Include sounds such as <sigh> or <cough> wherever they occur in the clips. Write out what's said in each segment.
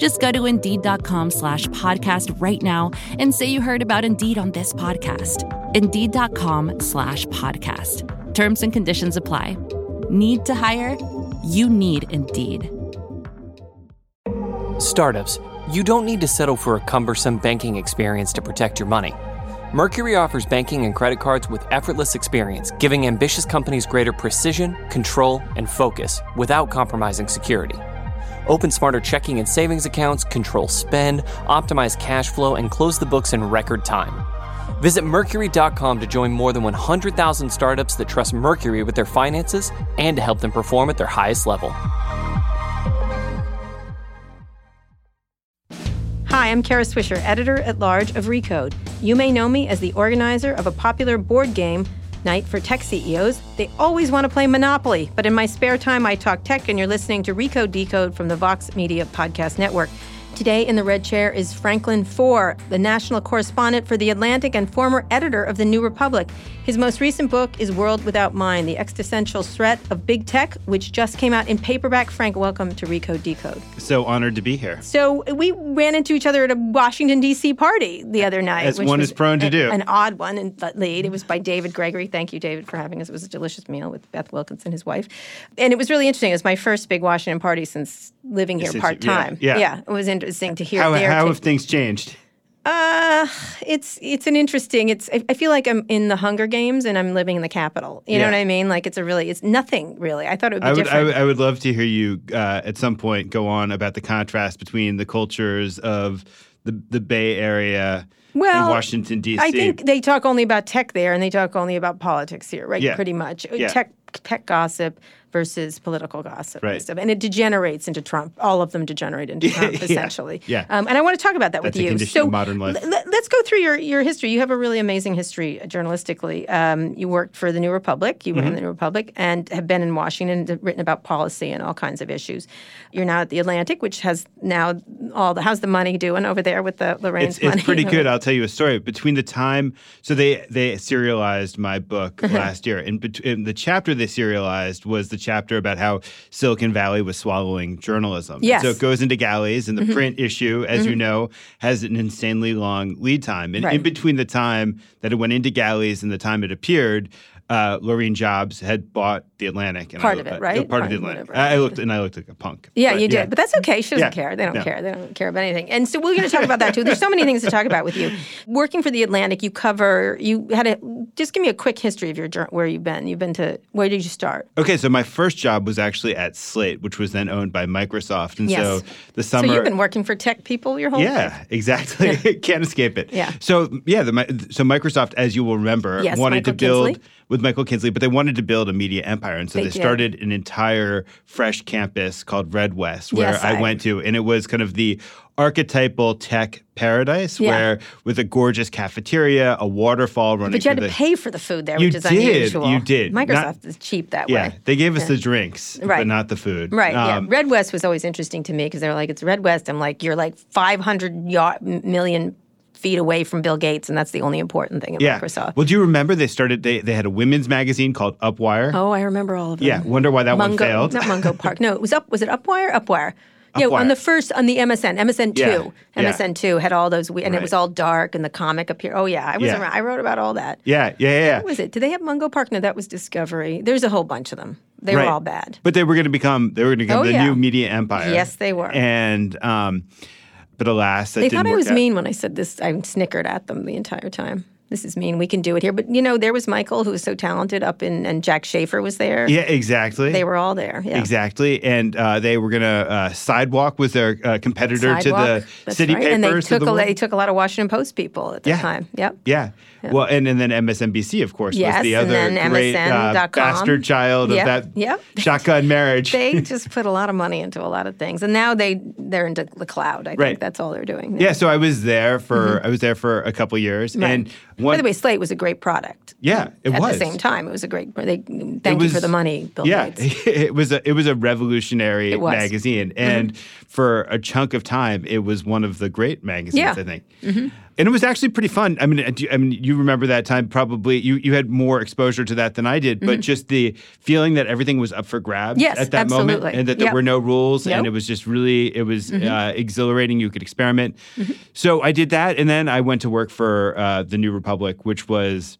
Just go to Indeed.com slash podcast right now and say you heard about Indeed on this podcast. Indeed.com slash podcast. Terms and conditions apply. Need to hire? You need Indeed. Startups, you don't need to settle for a cumbersome banking experience to protect your money. Mercury offers banking and credit cards with effortless experience, giving ambitious companies greater precision, control, and focus without compromising security. Open smarter checking and savings accounts, control spend, optimize cash flow, and close the books in record time. Visit Mercury.com to join more than 100,000 startups that trust Mercury with their finances and to help them perform at their highest level. Hi, I'm Kara Swisher, editor at large of Recode. You may know me as the organizer of a popular board game night for tech CEOs. They always want to play Monopoly, but in my spare time, I talk tech, and you're listening to Recode Decode from the Vox Media Podcast Network. Today in the red chair is Franklin Foer, the national correspondent for The Atlantic and former editor of The New Republic. His most recent book is World Without Mind The Existential Threat of Big Tech, which just came out in paperback. Frank, welcome to Recode Decode. So honored to be here. So we ran into each other at a Washington, D.C. party the other night. As one is prone to a, do. An odd one in lead. It was by David Gregory. Thank you, David, for having us. It was a delicious meal with Beth Wilkinson, his wife. And it was really interesting. It was my first big Washington party since living here part time. yeah, yeah. it was interesting to hear How, how have things changed? Uh, it's it's an interesting. It's I, I feel like I'm in the Hunger Games and I'm living in the capital. You know what I mean? Like it's a really it's nothing really. I thought it would be I would, I different. would, I would love to hear you uh, at some point go on about the contrast between the cultures of the the Bay Area Well, and Washington D.C. I think they talk only about tech there, and they talk only about politics here, right? Yeah. Pretty much Yeah. tech tech gossip versus political gossip Right. and stuff, and it degenerates into Trump. All of them degenerate into <laughs> Trump, Yeah. essentially. Yeah. Um, and I want to talk about that That's with you. so modern life. l- let's go through your your history. You have a really amazing history uh, journalistically. Um, you worked for the New Republic. You Mm-hmm. ran the New Republic and have been in Washington, and written about policy and all kinds of issues. You're now at the Atlantic, which has now all the how's the money doing over there with the Laurene's it's, money? it's pretty good. <laughs> I'll tell you a story. Between the time, so they they serialized my book <laughs> last year, and, bet- and the chapter they serialized was the chapter about how Silicon Valley was swallowing journalism. Yes. Mm-hmm. So it goes into galleys, and the print issue, as you know, has an insanely long lead time. And Right. in between the time that it went into galleys and the time it appeared. Uh, Laurene Jobs had bought the Atlantic. And Part I, of it, uh, right? Part of the Atlantic. whatever. I looked and I looked like a punk. Yeah, But you did. But that's okay. She doesn't Yeah. care. They don't No. care. They don't care about anything. And so we're going to talk about that too. There's so many things to talk about with you. Working for the Atlantic, you cover. You had a. Just give me a quick history of your where you've been. You've been to. Where did you start? Okay, so my first job was actually at Slate, which was then owned by Microsoft, and Yes. so the summer. So you've been working for tech people your whole life? yeah, life. exactly. <laughs> Can't escape it. Yeah. So yeah, the, so Microsoft, as you will remember, Yes, wanted Michael to build Kinsley. With Michael Kinsley, but they wanted to build a media empire, and so They they, started an entire fresh campus called Red West, where Yes, I, I- went to, and it was kind of the archetypal tech paradise, Yeah. where with a gorgeous cafeteria, a waterfall running. But you had to the, pay for the food there, You which is did. unusual. You did. Not- Microsoft is cheap that Yeah, way. they gave us the drinks, Right. but not the food. Right. Um, yeah. Red West was always interesting to me because they were like, it's Red West. I'm like, you're like 500 yard, million feet away from Bill Gates, and that's the only important thing at Yeah. Microsoft. Well, do you remember they started? They they had a women's magazine called Upwire. oh, I remember all of them. Yeah. Wonder why that one Mungo, failed. Not Mungo Park. No, it was up. Was it Upwire? Upwire. Yeah, on the first on the MSN, MSN two, Yeah. MSN two had all those, we- and it was all dark, and the comic appeared. Oh yeah, I was Yeah. around. I wrote about all that. Yeah, yeah, yeah. yeah. What was it? Did they have Mungo Park? No, that was Discovery. There's a whole bunch of them. They Right. were all bad. But they were going to become they were going to become Oh, the yeah. new media empire. Yes, they were. And um, but alas, that They thought I was out. mean when I said this. I snickered at them the entire time. This is mean. We can do it here. But you know, there was Michael, who was so talented up in, and Jack Shafer was there. Yeah, exactly. They were all there. Yeah. Exactly, and uh, they were going to uh, sidewalk with their uh, competitor to the city right. papers. And they took the a, they took a lot of Washington Post people at the Yeah. time. Yep. Yeah. Well, and, and then MSNBC, of course, Yes, was the and other then great uh, bastard child Yep, of that yep. shotgun marriage. They <laughs> just put a lot of money into a lot of things, and now they they're into the cloud. I Right. think that's all they're doing. yeah, so I was there for I was there for a couple years, Mm-hmm. Right. and By the way, Slate was a great product. yeah, it At was the same time, it was a great. They thank It you for the money, Bill yeah, Gates. <laughs> it was a it was a revolutionary was. Mm-hmm. magazine, and for a chunk of time, it was one of the great magazines. Yeah. Mm-hmm. I think, and it was actually pretty fun. I mean, you- I mean, you remember that time probably. You you had more exposure to that than I did, but just the feeling that everything was up for grabs Mm-hmm. Yes, at that moment, and that there Yep. were no rules, and Nope. Mm-hmm. it was just really it was uh, exhilarating. You could experiment. So I did that, and then I went to work for uh, the New Republic, which was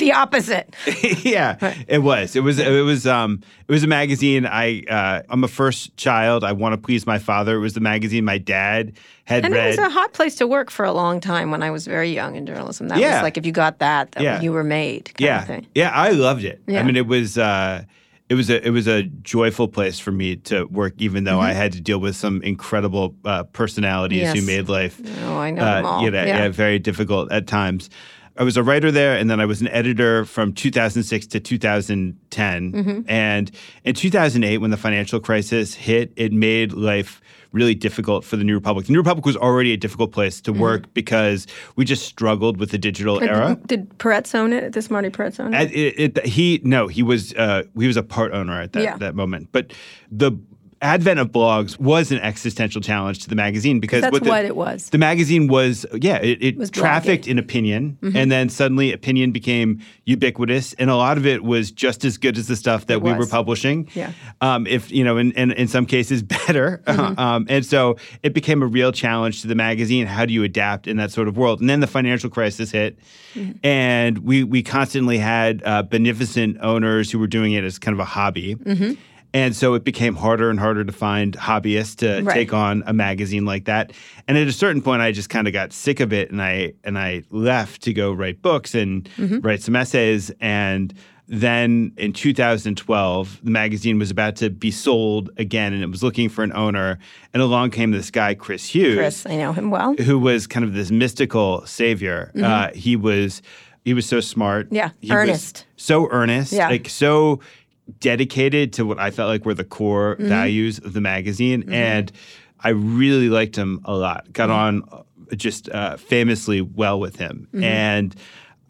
The opposite. <laughs> yeah, it was. It was. It was. Um. It was a magazine. I. Uh, I'm a first child. I want to please my father. It was the magazine my dad had And read. it was a hot place to work for a long time when I was very young in journalism. That Yeah. was like if you got that, that Yeah. you were made. Kind yeah. Of thing. Yeah. I loved it. Yeah. I mean, it was. Uh, it was a it was a joyful place for me to work, even though I had to deal with some incredible uh, personalities who Mm-hmm. Made life Oh, I know uh, them all. you know, yeah. yeah, very difficult at times. I was a writer there, and then I was an editor from 2006 to 2010. Mm-hmm. And in 2008, when the financial crisis hit, it made life really difficult for the New Republic. The New Republic was already a difficult place to work because we just struggled with the digital era. Did, did Peretz own it? Did Marty Peretz own it? At- it, it, he no, he was uh, he was a part owner at that Yeah. that moment. But the advent of blogs was an existential challenge to the magazine because That's the, what it was. The magazine was yeah, it, it was trafficked blogging. Mm-hmm. in opinion, and then suddenly opinion became ubiquitous, and a lot of it was just as good as the stuff that It we were publishing. Yeah. Um, if you know, in, in in some cases <laughs> better. Mm-hmm. um, and so it became a real challenge to the magazine. How do you adapt in that sort of world? And then the financial crisis hit, Mm-hmm. and we we constantly had uh, beneficent owners who were doing it as kind of a hobby. Mm-hmm. And so it became harder and harder to find hobbyists to Right. take on a magazine like that. And at a certain point, I just kind of got sick of it, and I and I left to go write books and Mm-hmm. write some essays. And then in 2012, the magazine was about to be sold again, and it was looking for an owner. And along came this guy, Chris Hughes, Chris, I know him well. who was kind of this mystical savior. Uh, he was he was so smart. Mm-hmm. Yeah, he was earnest. so earnest. Yeah. like so dedicated to what I felt like were the core Mm-hmm. values of the magazine, and I really liked him a lot. Got Mm-hmm. on uh, just uh, famously well with him, Mm-hmm. and.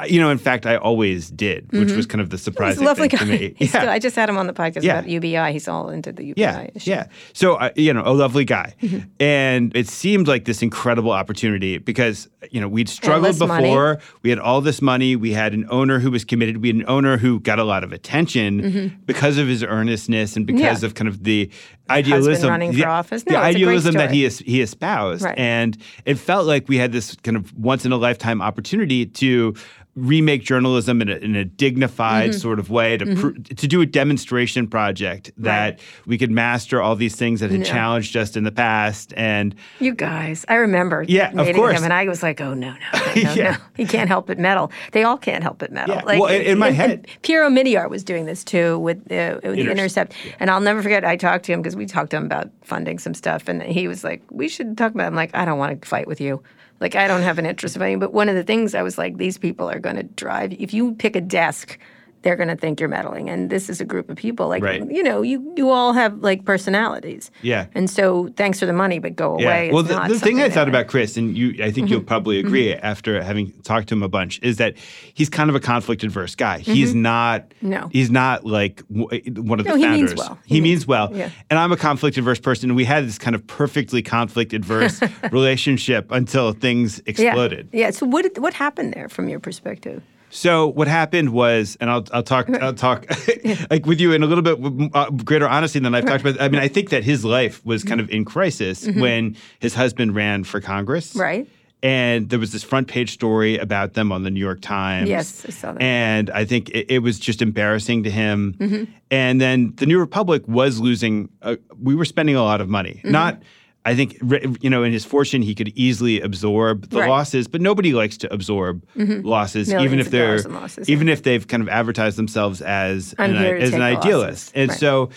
You know, in fact, I always did, which was kind of the surprising lovely thing guy. to me. <laughs> He's yeah. good. I just had him on the podcast Yeah. about UBI. He's all into the UBI Yeah, issue. yeah. So uh, you know, a lovely guy, Mm-hmm. and it seemed like this incredible opportunity because you know we'd struggled Endless money. before. We had all this money. We had an owner who was committed. We had an owner who got a lot of attention because of his earnestness and because Mm-hmm. Yeah. of kind of the idealism, running the, for office. the No, great idealism that he es- he espoused, Right. and it felt like we had this kind of once in a lifetime opportunity to remake journalism in a, in a dignified Mm-hmm. sort of way to pr- to do a demonstration project that we could master all these things that had Yeah. challenged us in the past and You guys, I remember Yeah, of meeting course. him, and I was like, "Oh no, no, no, no, <laughs> Yeah. no. he can't help but meddle." They all can't help but meddle. Yeah, Like, well, in- in my and- head- and Pierre Omidyar was doing this too with, uh, with the Intercept. Intercept, and I'll never forget. I talked to him because we talked to him about funding some stuff, and he was like, "We should talk about." It. I'm like, "I don't want to fight with you." Like I don't have an interest in fighting, but one of the things I was like, these people are going to drive. If you pick a desk, they're going to think you're meddling, and this is a group of people. Like Right. you know, you you all have like personalities. Yeah. And so, thanks for the money, but go away. Well, the, the thing I thought about Chris, and you, I think Mm-hmm. you'll probably agree after having talked to him a bunch, is that he's kind of a conflict adverse guy. He's not. Mm-hmm. No. He's not like w- one of the No, he founders. means well. He, He means well. yeah. And I'm a conflict adverse person, and we had this kind of perfectly conflict adverse <laughs> relationship until things exploded. Yeah. yeah. So what what happened there from your perspective? So what happened was, and I'll I'll talk <laughs> I'll talk <laughs> like with you in a little bit uh, greater honesty than I've talked about. I mean, I think that his life was kind of in crisis when his husband ran for Congress, Mm-hmm. Right. And there was this front page story about them on the New York Times. Yes, I saw that. And I think it, it was just embarrassing to him. Mm-hmm. And then the New Republic was losing. Uh, we were spending a lot of money, Mm-hmm. not. I think you know in his fortune he could easily absorb the Right. losses, but nobody likes to absorb losses, even if they're losses, even yeah. if they've kind of advertised themselves as I'm an, as an idealist. And Right. so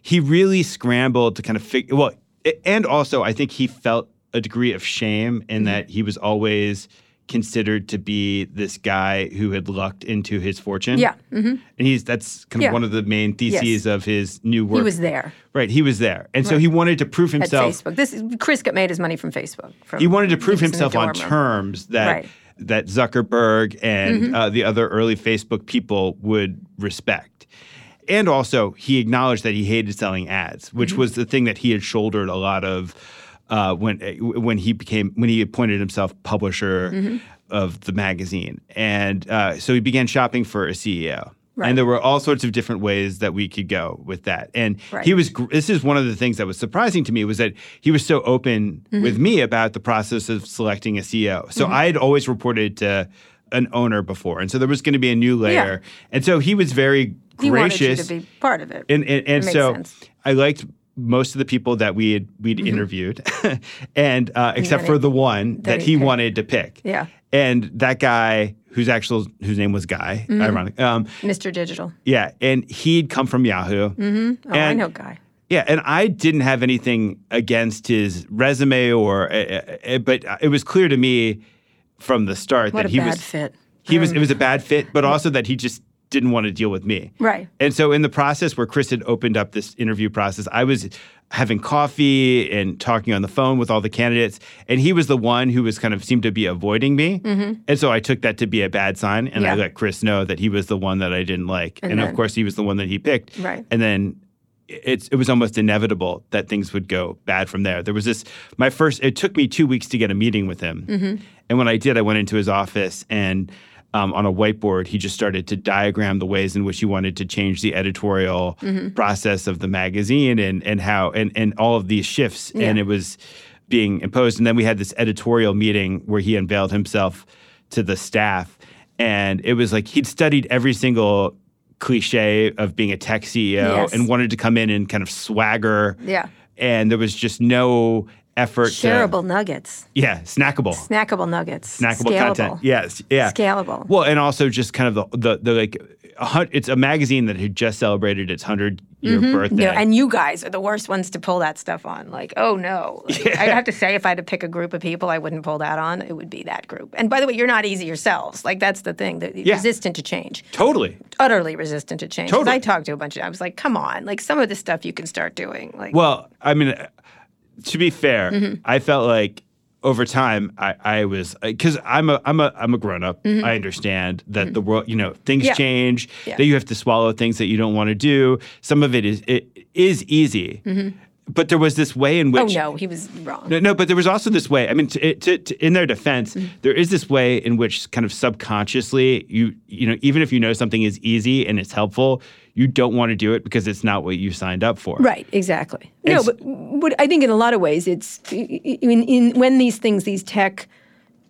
he really scrambled to kind of figure. Well, a- and also I think he felt a degree of shame in Mm-hmm. that he was always considered to be this guy who had lucked into his fortune. Yeah. hmm And he's that's kind of Yeah. one of the main theses Yes. of his new work. He was there Right, he was there. And so he wanted to prove at himself Facebook. This Chris got made his money from Facebook. From he wanted to prove himself on terms that Right. Mm-hmm. that Zuckerberg and uh, the other early Facebook people would respect. And also, he acknowledged that he hated selling ads, which Mm-hmm. was the thing that he had shouldered a lot of uh, when when he became when he appointed himself publisher Mm-hmm. of the magazine, and uh, so he began shopping for a CEO. Right. And there were all sorts of different ways that we could go with that. And Right. he was. This is one of the things that was surprising to me was that he was so open Mm-hmm. with me about the process of selecting a CEO. So I had always reported to an owner before, and so there was going to be a new layer. And so he was very He wanted you gracious. to be part of it. and and, and so sense. I liked most of the people that we had we'd interviewed, <laughs> and uh, except for the one that he picked. wanted to pick. Yeah. And that guy, whose actual whose name was Guy, Mm-hmm. ironic. Um, Mr. Digital. yeah, and he'd come from Yahoo. Oh, I know Guy. Yeah, and I didn't have anything against his resume, or uh, uh, but it was clear to me from the start What that a he bad was fit. he was it was a bad fit, but <laughs> also that he just didn't want to deal with me. Right. And so in the process where Chris had opened up this interview process, I was having coffee and talking on the phone with all the candidates, and he was the one who was kind of seemed to be avoiding me. And so I took that to be a bad sign, and I Mm-hmm. Let Chris know that he was the one that I didn't like, and, And of course he was the one that he picked. Right. And then it's it was almost inevitable that things would go bad from there. There was this my first. It took me two weeks to get a meeting with him, Mm-hmm. and when I did, I went into his office and. Um, on a whiteboard, he just started to diagram the ways in which he wanted to change the editorial Mm-hmm. process of the magazine and and how and and all of these shifts. And it was being imposed. And then we had this editorial meeting where he unveiled himself to the staff, and it was like he'd studied every single cliche of being a tech CEO Yes. and wanted to come in and kind of swagger. Yeah. And there was just no effort Shareable to nuggets. yeah, snackable. Snackable nuggets. Snackable Scalable. content. Yes. Yeah. Scalable. Well, and also just kind of the the, the like a it's a magazine that had just celebrated its 100 year mm-hmm. birthday. No, and you guys are the worst ones to pull that stuff on. Like, oh no. Like, <laughs> I have to say, if I had to pick a group of people I wouldn't pull that on, it would be that group. And by the way, you're not easy yourselves. Like, that's the thing. That Yeah. Resistant to change. totally. Utterly resistant to change. Totally. I talked to a bunch of I was like, come on. Like, some of the stuff you can start doing. Like, Well, I mean, to be fair, Mm-hmm. I felt like over time I, I was because I'm a I'm a I'm a grown up. I understand that the world, you know, things Mm-hmm. Yeah. change. Yeah. That you have to swallow things that you don't want to do. Some of it is it is easy, but there was this way in Mm-hmm. oh no, he was wrong. No, no, but there was also this way. I mean, to, to, to, in their defense, Mm-hmm. there is this way in which, kind of subconsciously, you you know, even if you know something is easy and it's helpful, you don't want to do it because it's not what you signed up for. Right, exactly. No, but, but I think in a lot of ways, it's in, in when these things, these tech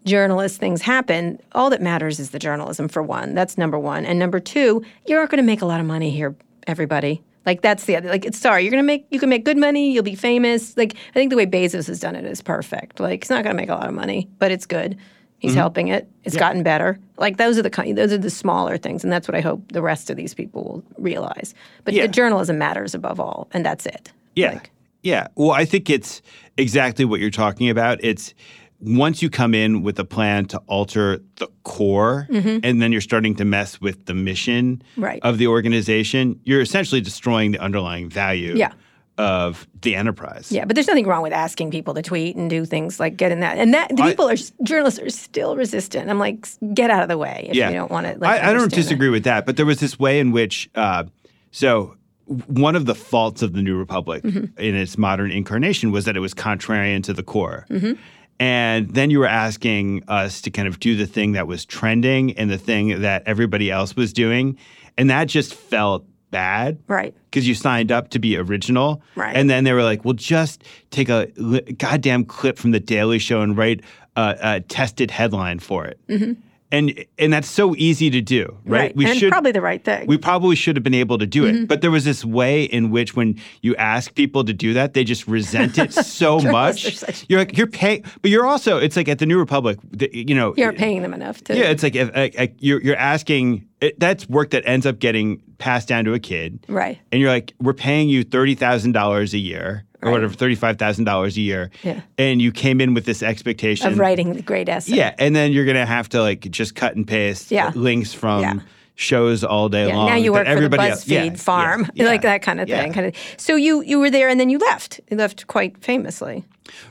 journalist things happen, all that matters is the journalism for one. That's number one, and number two, you're not going to make a lot of money here, everybody. Like that's the other. Like it's sorry, you're gonna make you can make good money. You'll be famous. Like I think the way Bezos has done it is perfect. Like he's not gonna make a lot of money, but it's good. He's Mm-hmm. helping it. It's gotten better. Like those are the kind. Those are the smaller things, and that's what I hope the rest of these people will realize. But Yeah. the journalism matters above all, and that's it. Yeah. Like, yeah. Well, I think it's exactly what you're talking about. It's once you come in with a plan to alter the core and then you're starting to mess with the mission Mm-hmm. Right. of the organization, you're essentially destroying the underlying value Yeah. Of the enterprise. Yeah, but there's nothing wrong with asking people to tweet and do things like getting that. And that the I- people are journalists are still resistant. I'm like, get out of the way if yeah. you don't want to. Like, I, I don't disagree with that, but there was this way in which, uh, so one of the faults of the New Republic Mm-hmm. in its modern incarnation was that it was contrarian to the core. Mm-hmm. And then you were asking us to kind of do the thing that was trending and the thing that everybody else was doing. And that just felt bad. Right. Because you signed up to be original. Right. And then they were like, well, just take a li- goddamn clip from The Daily Show and write a, a tested headline for it. Mm-hmm. And and that's so easy to do, right? We and should probably the right thing. We probably should have been able to do it, mm-hmm. but there was this way in which when you ask people to do that, they just resent it <laughs> so much. You're like you're paying, but you're also it's like at the New Republic, you know, you're paying them enough to. Yeah, it's like if, like, you're you're asking. It, that's work that ends up getting passed down to a kid, right? And you're like, we're paying you thirty thousand dollars a year or whatever, thirty-five thousand dollars a year, yeah. and you came in with this expectation of writing the great essay. Yeah, and then you're gonna have to like just cut and paste yeah. links from. Yeah. Shows all day yeah, long. Now you work for the BuzzFeed farm, <laughs> like that kind of thing. Kind of. So you you were there, and then you left. You left quite famously.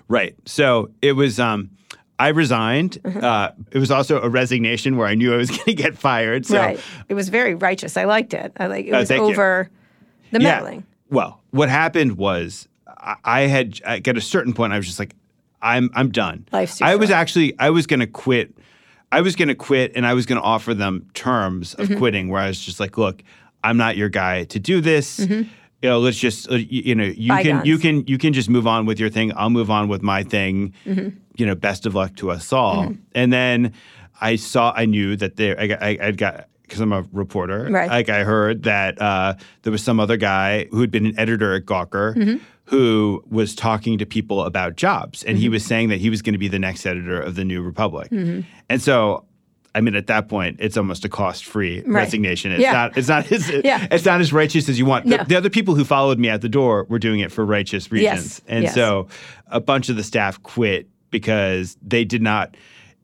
Right. So it was. Um, I resigned. Mm-hmm. Uh, it was also a resignation where I knew I was <laughs> going to get fired. So. Right. It was very righteous. I liked it. I like it uh, was uh, over you. the meddling. Yeah. Well, what happened was I had at a certain point I was just like, I'm I'm done. Life's I was short. actually I was going to quit. I was going to quit, and I was going to offer them terms of mm-hmm. quitting, where I was just like, look, I'm not your guy to do this. Mm-hmm. You know, let's just uh, you, you, know you Bygones. can you can you can just move on with your thing. I'll move on with my thing. Mm-hmm. You know, best of luck to us all. Mm-hmm. And then I saw I knew that there I, I, I got because I'm a reporter. Right. Like I heard that uh, there was some other guy who had been an editor at Gawker mm-hmm who was talking to people about jobs. And mm-hmm. he was saying that he was going to be the next editor of the New Republic. Mm-hmm. And so I mean, at that point, it's almost a cost-free right. resignation. It's yeah. not. It's not as. <laughs> yeah. It's not as righteous as you want. No. The, the, other people who followed me at the door were doing it for righteous reasons, yes. and yes. so a bunch of the staff quit because they did not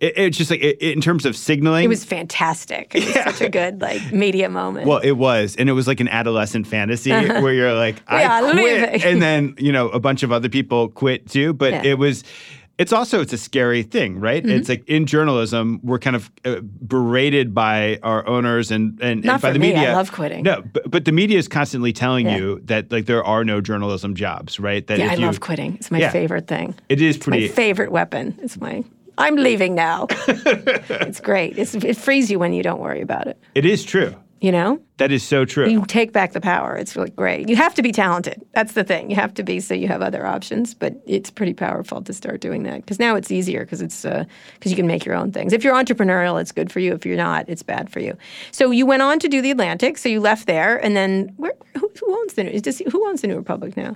it, it's just like it, in terms of signaling. It was fantastic. It was yeah. such a good like media moment. Well, it was, and it was like an adolescent fantasy uh-huh. where you're like, I yeah, quit, and <laughs> then you know a bunch of other people quit too. But yeah. it was. It's also it's a scary thing, right? Mm-hmm. It's like in journalism, we're kind of uh, berated by our owners and and, Not and by for the me. media. I love quitting. No, but, but the media is constantly telling you that like there are no journalism jobs, right? That yeah, I you, love quitting. It's my favorite thing. It is My pretty. favorite weapon. It's my. I'm leaving now. <laughs> it's great. It's, it frees you when you don't worry about it. it is true. You know, That is so true. you take back the power. It's really great. You have to be talented. That's the thing. You have to be so you have other options. But it's pretty powerful to start doing that because now it's easier because it's uh, because you can make your own things. If you're entrepreneurial, it's good for you. If you're not, it's bad for you. So you went on to do the Atlantic. So you left there, and then where? Who, who owns the New? Who owns the New Republic now?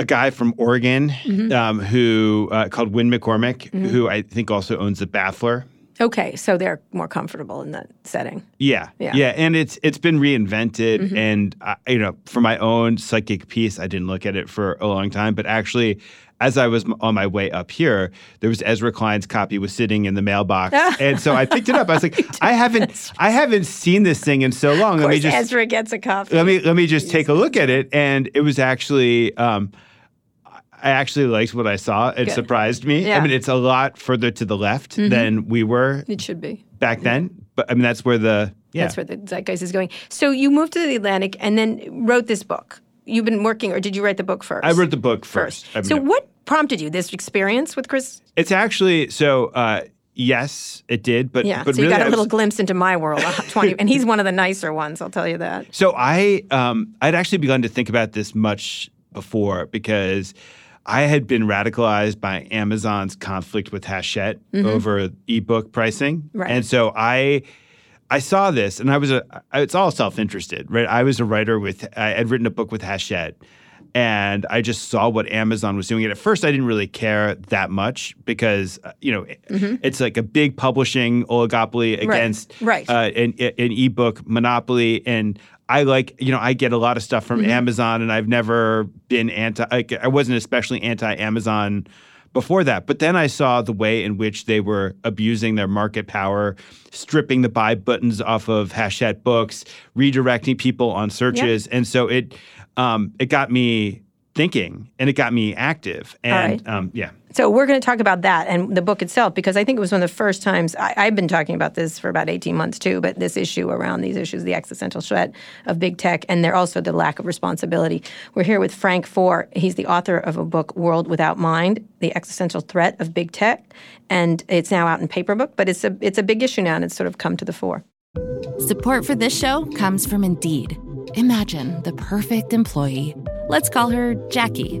A guy from Oregon Mm-hmm. um, who uh, called Win McCormick, who I think also owns the Baffler. Okay, so they're more comfortable in that setting. Yeah, Yeah. Mm-hmm. and it's it's been reinvented, and I, you know, for my own psychic piece, I didn't look at it for a long time, but actually. As I was on my way up here, there was Ezra Klein's copy was sitting in the mailbox, <laughs> and so I picked it up. I was like, <laughs> I haven't, I haven't seen this thing in so long. Of Let me just Ezra gets a copy. let me let me just take a look at it and it was actually um, i actually liked what i saw it Good. surprised me Yeah. i mean it's a lot further to the left than we were It should be. back then but i mean that's where the yeah That's where the zeitgeist is going. So you moved to the Atlantic and then wrote this book. You've been working, or did you write the book first? i wrote the book first, I mean, So what prompted you? This experience with Chris? it's actually so uh, yes it did but Yeah. but so you really got a little was- glimpse into my world. uh, <laughs> Twenty, and he's one of the nicer ones. I'll tell you that. So I um, I'd actually begun to think about this much before because I had been radicalized by Amazon's conflict with Hachette over ebook pricing, Mm-hmm. Right. and so I. I saw this, and I was a. It's all self-interested, right? I was a writer with. I had written a book with Hachette, and I just saw what Amazon was doing. And at first, I didn't really care that much because uh, you know it's like a big publishing oligopoly against Mm-hmm. Right. Uh, an, an ebook monopoly, and I like you know I get a lot of stuff from Mm-hmm. Amazon, and I've never been anti. Like, I wasn't especially anti-Amazon before that, but then I saw the way in which they were abusing their market power, stripping the buy buttons off of Hachette books, redirecting people on searches, and so it um, it got me thinking, and it got me active, and right. um, yeah. So we're going to talk about that and the book itself because I think it was one of the first times I, I've been talking about this for about eighteen months too. But this issue around these issues, the existential threat of big tech, and they're also the lack of responsibility. We're here with Frank Foer. He's the author of a book, World Without Mind: The Existential Threat of Big Tech, and it's now out in paper book. But it's a it's a big issue now, and it's sort of come to the fore. Support for this show comes from Indeed. Imagine the perfect employee. Let's call her Jackie.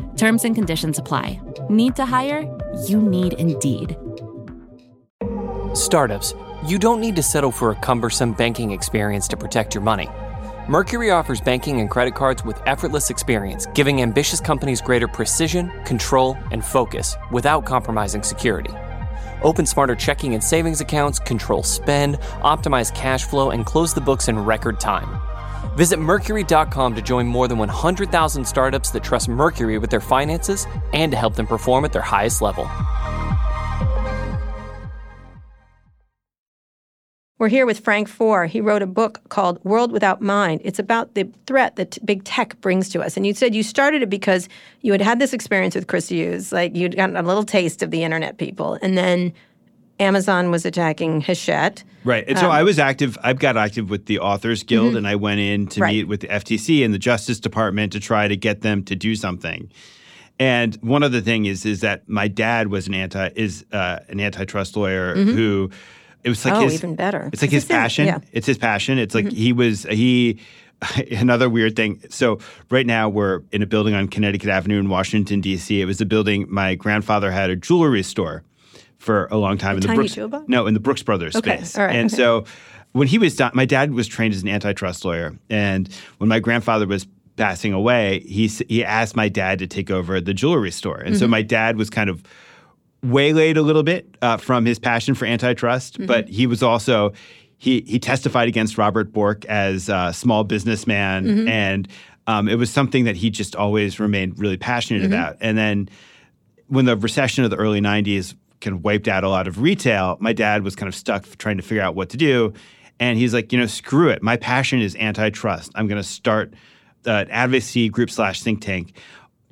Terms and conditions apply. Need to hire? You need Indeed. Startups, you don't need to settle for a cumbersome banking experience to protect your money. Mercury offers banking and credit cards with effortless experience, giving ambitious companies greater precision, control, and focus without compromising security. Open smarter checking and savings accounts, control spend, optimize cash flow, and close the books in record time. Visit Mercury.com to join more than 100,000 startups that trust Mercury with their finances and to help them perform at their highest level. We're here with Frank Foer. He wrote a book called World Without Mind. It's about the threat that big tech brings to us. And you said you started it because you had had this experience with Chris Hughes, like you'd gotten a little taste of the internet people, and then Amazon was attacking Hachette. Right. And so um, I was active, I got active with the Authors Guild mm-hmm. and I went in to right. meet with the FTC and the Justice Department to try to get them to do something. And one other thing is is that my dad was an anti is uh, an antitrust lawyer mm-hmm. who it was like oh, his, even better. It's like his passion. Yeah. It's his passion. It's like mm-hmm. he was he <laughs> another weird thing. So right now we're in a building on Connecticut Avenue in Washington D.C. It was a building my grandfather had a jewelry store for a long time in the Brooks Jewel no in the Brooks Brothers okay. space. All right. And okay. so <laughs> when he was my dad was trained as an antitrust lawyer, and when my grandfather was passing away, he he asked my dad to take over the jewelry store, and mm-hmm. so my dad was kind of waylaid a little bit uh, from his passion for antitrust, mm-hmm. but he was also he he testified against Robert Bork as a small businessman, mm-hmm. and um, it was something that he just always remained really passionate mm-hmm. about. And then when the recession of the early '90s kind of wiped out a lot of retail, my dad was kind of stuck trying to figure out what to do, and he's like, you know, screw it. My passion is antitrust. I'm going to start an advocacy group slash think tank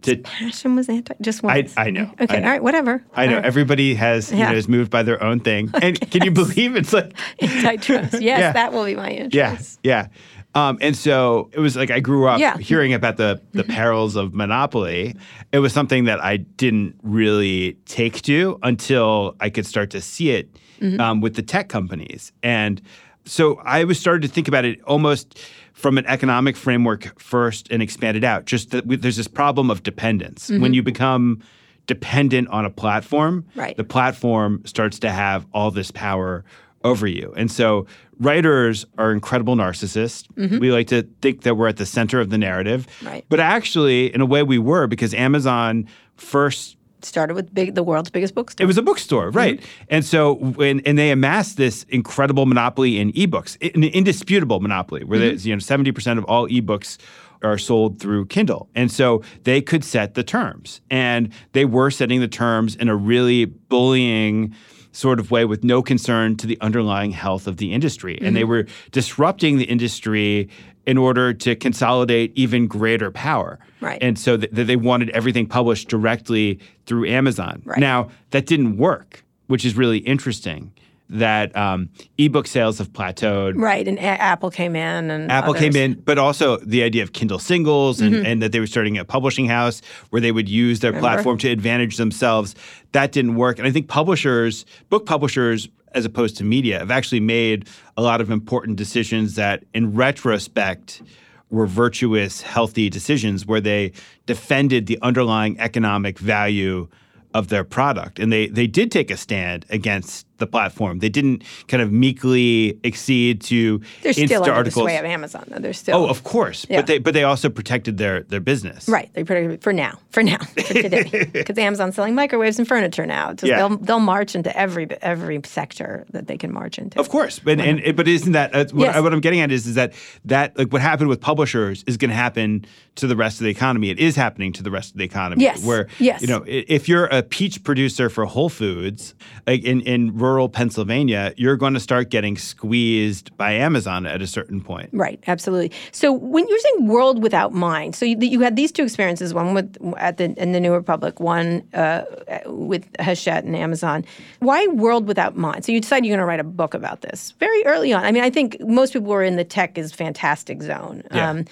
to, passion was anti just once. I, I know. Okay, I know. all right, whatever. I know. Right. Everybody has yeah. you know is moved by their own thing. And can you believe it's like <laughs> antitrust? Yes, yeah. that will be my interest. Yeah, yeah. Um, and so it was like I grew up yeah. hearing about the the mm-hmm. perils of monopoly. It was something that I didn't really take to until I could start to see it mm-hmm. um, with the tech companies. And so I was started to think about it almost from an economic framework first and expanded out. Just that we, there's this problem of dependence. Mm-hmm. When you become dependent on a platform, right. the platform starts to have all this power over you. And so writers are incredible narcissists. Mm-hmm. We like to think that we're at the center of the narrative. Right. But actually, in a way, we were because Amazon first started with big, the world's biggest bookstore. It was a bookstore, right? Mm-hmm. And so when and they amassed this incredible monopoly in ebooks, an indisputable monopoly, where mm-hmm. you know seventy percent of all ebooks are sold through Kindle. And so they could set the terms. And they were setting the terms in a really bullying sort of way with no concern to the underlying health of the industry. Mm-hmm. And they mm-hmm. were disrupting the industry in order to consolidate even greater power. Right. And so th- they wanted everything published directly through Amazon. Right. Now, that didn't work, which is really interesting that um, ebook sales have plateaued. Right, and a- Apple came in, and Apple others. came in, but also the idea of Kindle singles, and, mm-hmm. and, that they were starting a publishing house where they would use their Remember? platform to advantage themselves. That didn't work, and I think publishers, book publishers, as opposed to media, have actually made a lot of important decisions that, in retrospect, were virtuous, healthy decisions where they defended the underlying economic value of their product. And they they did take a stand against the platform. They didn't kind of meekly accede to They're still Insta the articles. sway of Amazon, though. They're still. Oh, of course, Yeah. but they but they also protected their their business. Right, they protect it for now, for now, <laughs> for today, because Amazon's selling microwaves and furniture now. So Yeah. they'll they'll march into every every sector that they can march into. Of course, but and, and but isn't that uh, what, Yes. what I'm getting at is is that that like what happened with publishers is going to happen to the rest of the economy. It is happening to the rest of the economy. Yes. Where Yes. you know if you're a peach producer for Whole Foods like in in rural Pennsylvania, you're going to start getting squeezed by Amazon at a certain point. Right, absolutely. So when you're saying world without mind, so you, you had these two experiences: one with at the in the New Republic, one uh, with Hachette and Amazon. Why world without mind? So you decided you're going to write a book about this very early on. I mean, I think most people were in the tech is fantastic zone Yeah.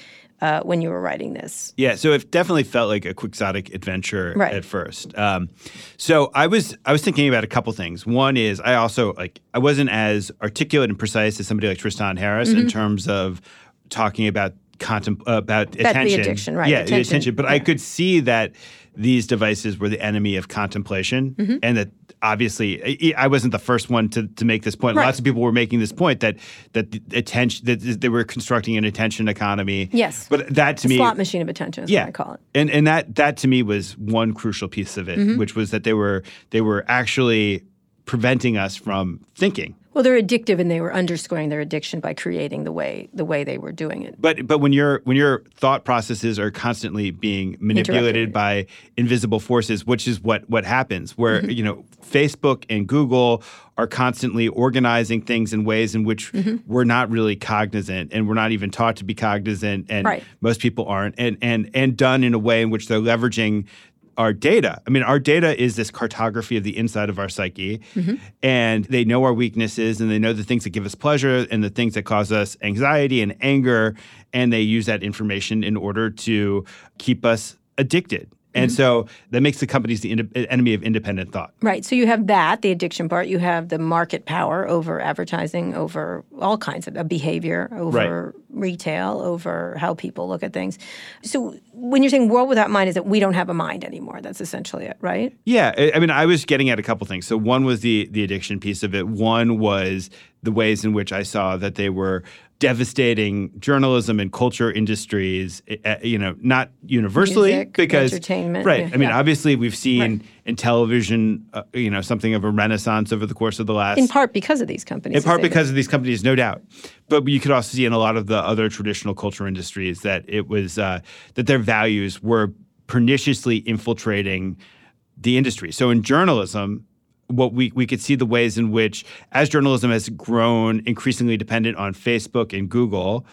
Uh, when you were writing this. Yeah, so it definitely felt like a quixotic adventure Right. at first. Um, so I was I was thinking about a couple things. One is I also like I wasn't as articulate and precise as somebody like Tristan Harris Mm-hmm. in terms of talking about contem- about the attention. addiction, right, Yeah, the attention, attention. But I could see that these devices were the enemy of contemplation, Mm-hmm. and that obviously I- wasn't the first one to, to make this point. Right. Lots of people were making this point that that the attention that they were constructing an attention economy. Yes. but that to The me slot machine of attention is yeah. what I call it. And and that that to me was one crucial piece of it, Mm-hmm. which was that they were they were actually preventing us from thinking. Well, they're addictive, and they were underscoring their addiction by creating the way the way they were doing it. But but when your when your thought processes are constantly being manipulated by invisible forces, which is what what happens, where Mm-hmm. you know Facebook and Google are constantly organizing things in ways in which Mm-hmm. we're not really cognizant, and we're not even taught to be cognizant, and Right. most people aren't, and and and done in a way in which they're leveraging our data. I mean, our data is this cartography of the inside of our psyche, Mm-hmm. and they know our weaknesses and they know the things that give us pleasure and the things that cause us anxiety and anger, and they use that information in order to keep us addicted. And Mm-hmm. so that makes the companies the enemy of independent thought. Right. So you have that, the addiction part. You have the market power over advertising, over all kinds of behavior, over retail, over how people look at things. So when you're saying world without mind, is that we don't have a mind anymore? That's essentially it, right? Yeah, I- mean, I was getting at a couple things. So one was the the addiction piece of it. One was the ways in which I saw that they were devastating journalism and culture industries. eh, eh, You know, not universally Music, because entertainment, right. yeah, I mean, yeah. obviously, we've seen Right. In television, uh, you know, something of a renaissance over the course of the last In part because of these companies. in part because of these companies, no doubt. But you could also see in a lot of the other traditional culture industries that it was uh, that their values were perniciously infiltrating the industry. So in journalism, what we, we could see the ways in which, as journalism has grown increasingly dependent on Facebook and Google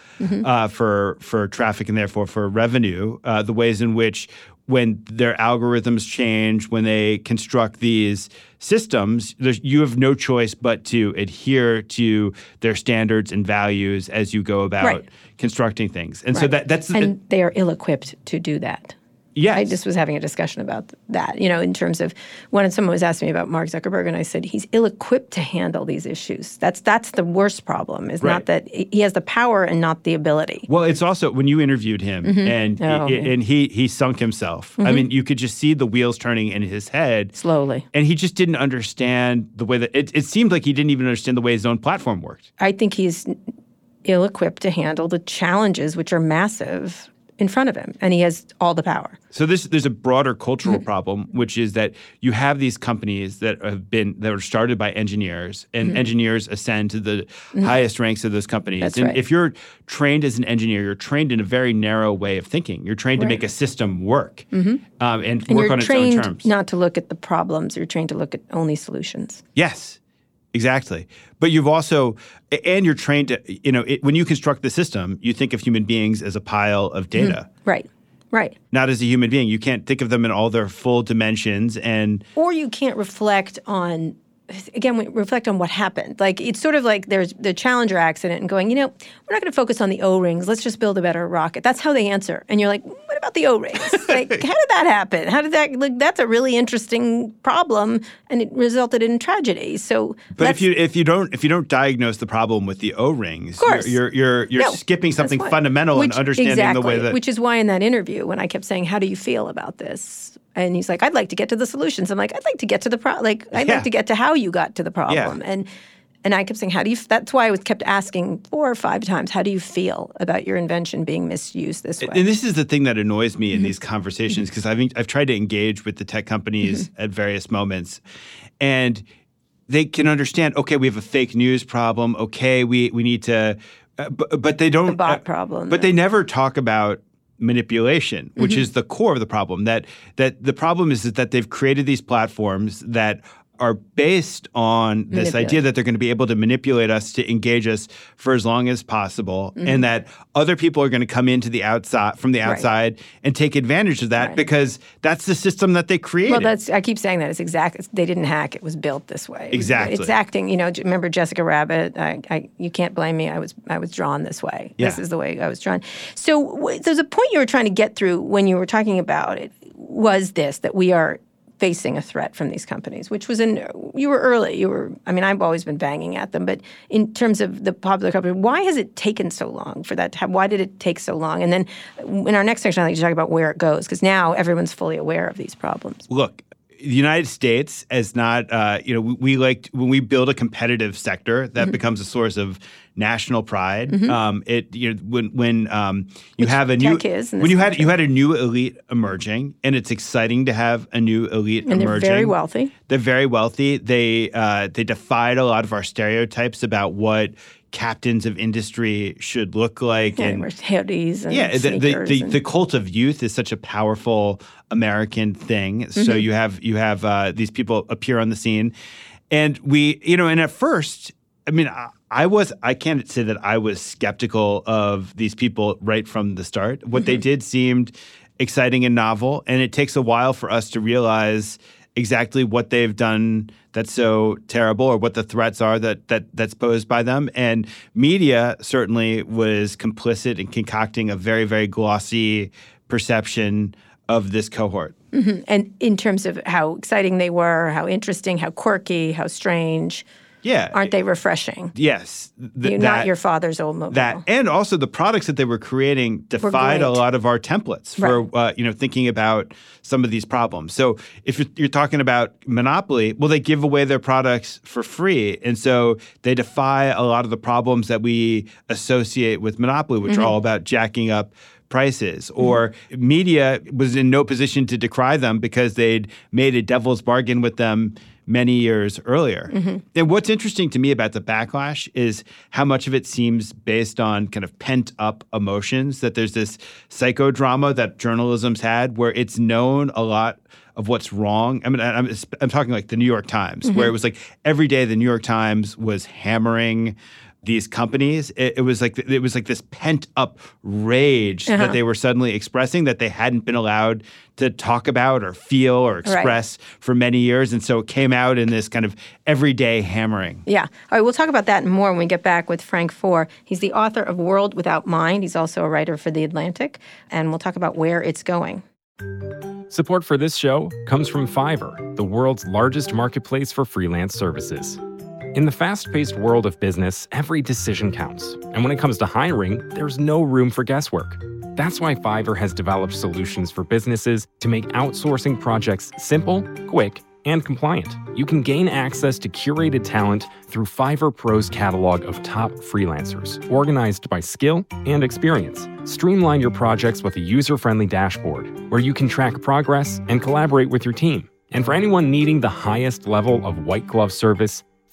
uh, for for traffic and therefore for revenue, uh, the ways in which when their algorithms change, when they construct these systems, you have no choice but to adhere to their standards and values as you go about Right. constructing things. And so Right. that that's and they are ill-equipped to do that. Yes. I just was having a discussion about that, you know, in terms of when someone was asking me about Mark Zuckerberg, and I said he's ill-equipped to handle these issues. That's that's the worst problem. Is Right. not that he has the power and not the ability. Well, it's also when you interviewed him and Oh, yeah. Mm-hmm. and he he sunk himself. I mean, you could just see the wheels turning in his head. Slowly, And he just didn't understand the way that it, it seemed like he didn't even understand the way his own platform worked. I think he's ill-equipped to handle the challenges, which are massive, in front of him, and he has all the power. So this there's a broader cultural Mm-hmm. <laughs> problem, which is that you have these companies that have been that were started by engineers, and engineers ascend to the highest ranks of those companies. Mm-hmm. That's and right. if you're trained as an engineer, you're trained in a very narrow way of thinking. You're trained to make a system work um, and, And work you're on its own terms. not to look at the problems. You're trained to look at only solutions. Yes, exactly. But you've also, and you're trained to, you know, it, when you construct the system, you think of human beings as a pile of mm-hmm. data, Right. Right. not as a human being. You can't think of them in all their full dimensions. And or you can't reflect on again we reflect on what happened. Like it's sort of like there's the challenger accident and going you know we're not going to focus on the o-rings. Let's just build a better rocket. That's how they answer. And you're like what about the o-rings? <laughs> Like how did that happen? How did that like that's a really interesting problem and it resulted in tragedy. So but if you if you don't if you don't diagnose the problem with the O rings, course. you're you're you're, you're No, skipping something fundamental Which- and understanding exactly, the way that Which is why in that interview, when I kept saying, "How do you feel about this?" And he's like, I'd like to get to the solutions. I'm like, I'd like to get to the pro like I'd Yeah. like to get to how you got to the problem. And and I kept saying, How do you f-? that's why I was kept asking four or five times, how do you feel about your invention being misused this way? And this is the thing that annoys me in Mm-hmm. these conversations because I've I've tried to engage with the tech companies Mm-hmm. at various moments, and they can understand. Okay, we have a fake news problem. Okay, we we need to, uh, but, but they don't. The bot uh, problem. But they never talk about manipulation, which Mm-hmm. is the core of the problem. That that the problem is that they've created these platforms that are based on this idea that they're going to be able to manipulate us to engage us for as long as possible Mm-hmm. and that other people are going to come into the outside from the Right. outside and take advantage of that Right. because that's the system that they created. Well, that's I keep saying that it's exact. They didn't hack; it was built this way. Exactly. it's acting. You know, remember Jessica Rabbit? I, I, you can't blame me. I was, I was drawn this way. This is the way I was drawn. So w- there's a point you were trying to get through when you were talking about it. Was this that we are facing a threat from these companies, which was in you were early. You were. I mean, I've always been banging at them, but in terms of the popular company, why has it taken so long for that to happen? Why did it take so long? And then in our next section, I'd like to talk about where it goes because now everyone's fully aware of these problems. look the united states is not uh, you know we, we like when we build a competitive sector Mm-hmm. that becomes a source of national pride um, it you know when when um, you have a new when you had country. you had a new elite emerging and it's exciting to have a new elite And they're emerging very wealthy. they're very wealthy they uh, they defied a lot of our stereotypes about what captains of industry should look like Yeah, and wear hoodies and yeah, the, the, the, and- the cult of youth is such a powerful American thing. So Mm-hmm. you have you have uh, these people appear on the scene, and we, you know, and at first, I mean, I, I was I can't say that I was skeptical of these people right from the start. What Mm-hmm. they did seemed exciting and novel, and it takes a while for us to realize exactly what they've done that's so terrible or what the threats are that that that's posed by them. And media certainly was complicit in concocting a very very glossy perception of this cohort. Mm-hmm. And in terms of how exciting they were, how interesting, how quirky, how strange, yeah aren't they refreshing? yes th- that, not your father's Oldsmobile. that and also the products that they were creating defied a lot of our templates for Right. uh, you know thinking about some of these problems. So if you're, you're talking about monopoly, well, they give away their products for free, and so they defy a lot of the problems that we associate with monopoly, which Mm-hmm. are all about jacking up prices or media was in no position to decry them because they'd made a devil's bargain with them many years earlier. Mm-hmm. And what's interesting to me about the backlash is how much of it seems based on kind of pent up emotions, that there's this psychodrama that journalism's had where it's known a lot of what's wrong. I mean, I'm, I'm talking like the New York Times, where it was like every day the New York Times was hammering these companies. It, it was like it was like this pent up rage that uh-huh. they were suddenly expressing that they hadn't been allowed to talk about or feel or express for many years, and so it came out in this kind of everyday hammering. Yeah. All right, we'll talk about that and more when we get back with Frank Foer. He's the author of World Without Mind. He's also a writer for The Atlantic, and we'll talk about where it's going. Support for this show comes from Fiverr, the world's largest marketplace for freelance services. In the fast paced world of business, every decision counts. And when it comes to hiring, there's no room for guesswork. That's why Fiverr has developed solutions for businesses to make outsourcing projects simple, quick, and compliant. You can gain access to curated talent through Fiverr Pro's catalog of top freelancers, organized by skill and experience. Streamline your projects with a user friendly dashboard where you can track progress and collaborate with your team. And for anyone needing the highest level of white glove service,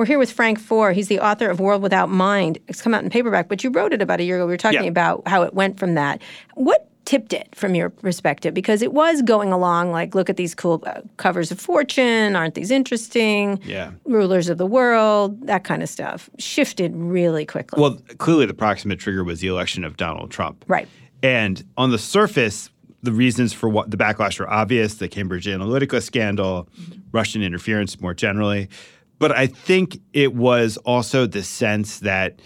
We're here with Frank Foer. He's the author of World Without Mind. It's come out in paperback, but you wrote it about a year ago. We were talking Yeah. about how it went from that. What tipped it from your perspective? Because it was going along like, look at these cool uh, covers of Fortune. Aren't these interesting? Yeah. Rulers of the world, that kind of stuff. Shifted really quickly. Well, clearly the proximate trigger was the election of Donald Trump. Right. And on the surface, the reasons for what the backlash are obvious: the Cambridge Analytica scandal, Russian interference more generally. But I think it was also the sense that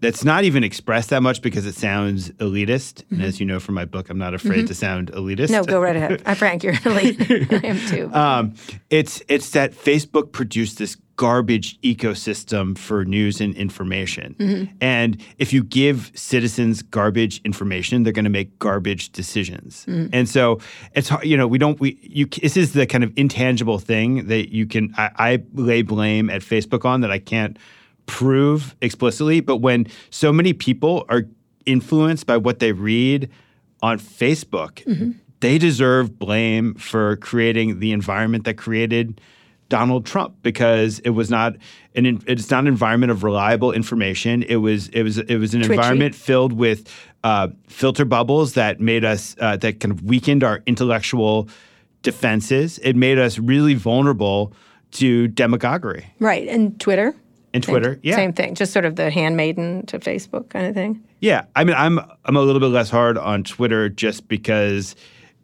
that's not even expressed that much because it sounds elitist. And as you know from my book, I'm not afraid to sound elitist. Mm-hmm. no, go right ahead. Uh, Frank, you're elite. <laughs> I am too. Um, it's it's that Facebook produced this garbage ecosystem for news and information, Mm-hmm. and if you give citizens garbage information, they're going to make garbage decisions. Mm-hmm. And so it's hard, you know we don't we you this is the kind of intangible thing that you can I, I lay blame at Facebook on that I can't prove explicitly, but when so many people are influenced by what they read on Facebook, Mm-hmm. they deserve blame for creating the environment that created Donald Trump because it was not an it's not an environment of reliable information. It was it was it was an Twitchy. environment filled with uh, filter bubbles that made us uh, that kind of weakened our intellectual defenses. It made us really vulnerable to demagoguery. right. And Twitter? And Same- Twitter, yeah. Same thing. Just sort of the handmaiden to Facebook kind of thing. Yeah, I mean, I'm I'm a little bit less hard on Twitter just because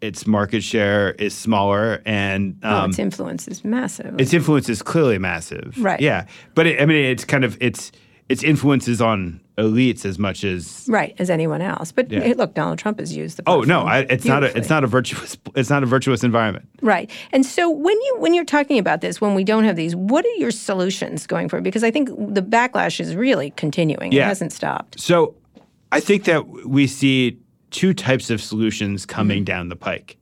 its market share is smaller and oh, um, its influence is massive. its influence is clearly massive. Right. Yeah, but it, I mean, it's kind of it's its influence is on elites as much as. right as anyone else. But Yeah. hey, look, Donald Trump has used the. Oh no, I, it's not a it's not a virtuous it's not a virtuous environment. Right. And so when you when you're talking about this, when we don't have these, what are your solutions going for? Because I think the backlash is really continuing. It Yeah. hasn't stopped. So, I think that we see two types of solutions coming Mm-hmm. down the pike.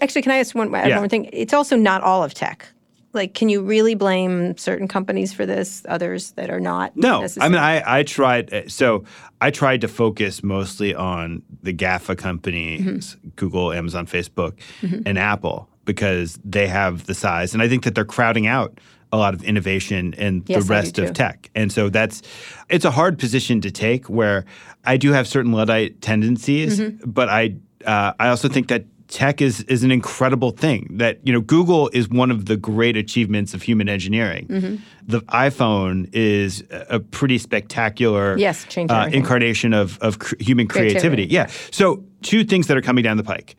Actually, can I ask one, one Yeah. more thing? It's also not all of tech. Like, can you really blame certain companies for this, others that are not? No, I mean, I, I tried. uh, So I tried to focus mostly on the GAFA companies, Mm-hmm. Google, Amazon, Facebook, and Apple, because they have the size, and I think that they're crowding out a lot of innovation in Yes, the rest of tech. And so that's it's a hard position to take. Where I do have certain luddite tendencies, Mm-hmm. but I uh, I also think that tech is is an incredible thing that you know google is one of the great achievements of human engineering Mm-hmm. the iphone is a pretty spectacular Yes, uh, incarnation of, of cr- human creativity. Creativity. yeah so two things that are coming down the pike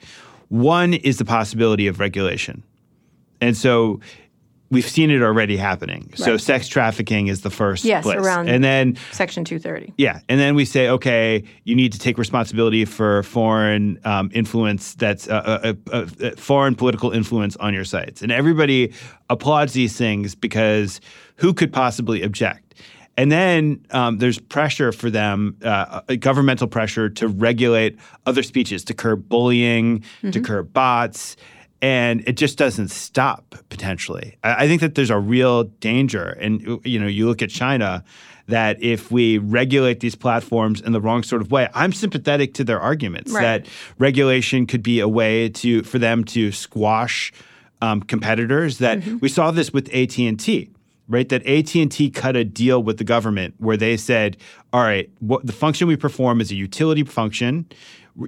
one is the possibility of regulation and so we've seen it already happening. So sex trafficking is the first Yes, place. around- and then Section 230. yeah, and then we say, okay, you need to take responsibility for foreign um, influence that's uh, uh, uh, uh, foreign political influence on your sites, and everybody applauds these things because who could possibly object? And then um, there's pressure for them, uh, governmental pressure to regulate other speeches, to curb bullying, to curb bots and it just doesn't stop potentially. I, I think that there's a real danger, and you know, you look at China, that if we regulate these platforms in the wrong sort of way, I'm sympathetic to their arguments Right. that regulation could be a way to for them to squash um, competitors. That we saw this with AT and T. Right, that AT and T cut a deal with the government where they said, "All right, what the function we perform is a utility function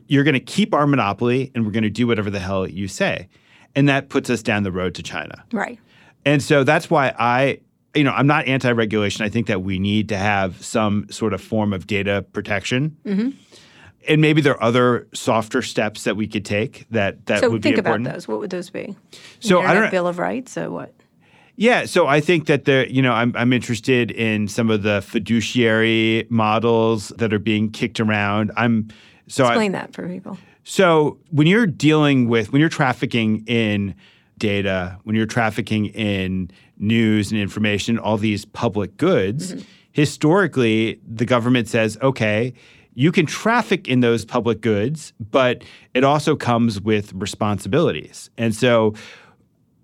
you're going to keep our monopoly and we're going to do whatever the hell you say. And that puts us down the road to China. Right. And so that's why I, you know, I'm not anti regulation. I think that we need to have some sort of form of data protection. Mm-hmm. And maybe there are other softer steps that we could take that, that would be important. So would think be about those. What would those be? So I Internet don't know- Bill of Rights. So what? Yeah, so I think that there, you know, I'm I'm interested in some of the fiduciary models that are being kicked around. I'm so I, Explain that for people. So when you're dealing with when you're trafficking in data, when you're trafficking in news and information, all these public goods, mm-hmm. historically the government says, okay, you can traffic in those public goods, but it also comes with responsibilities. And so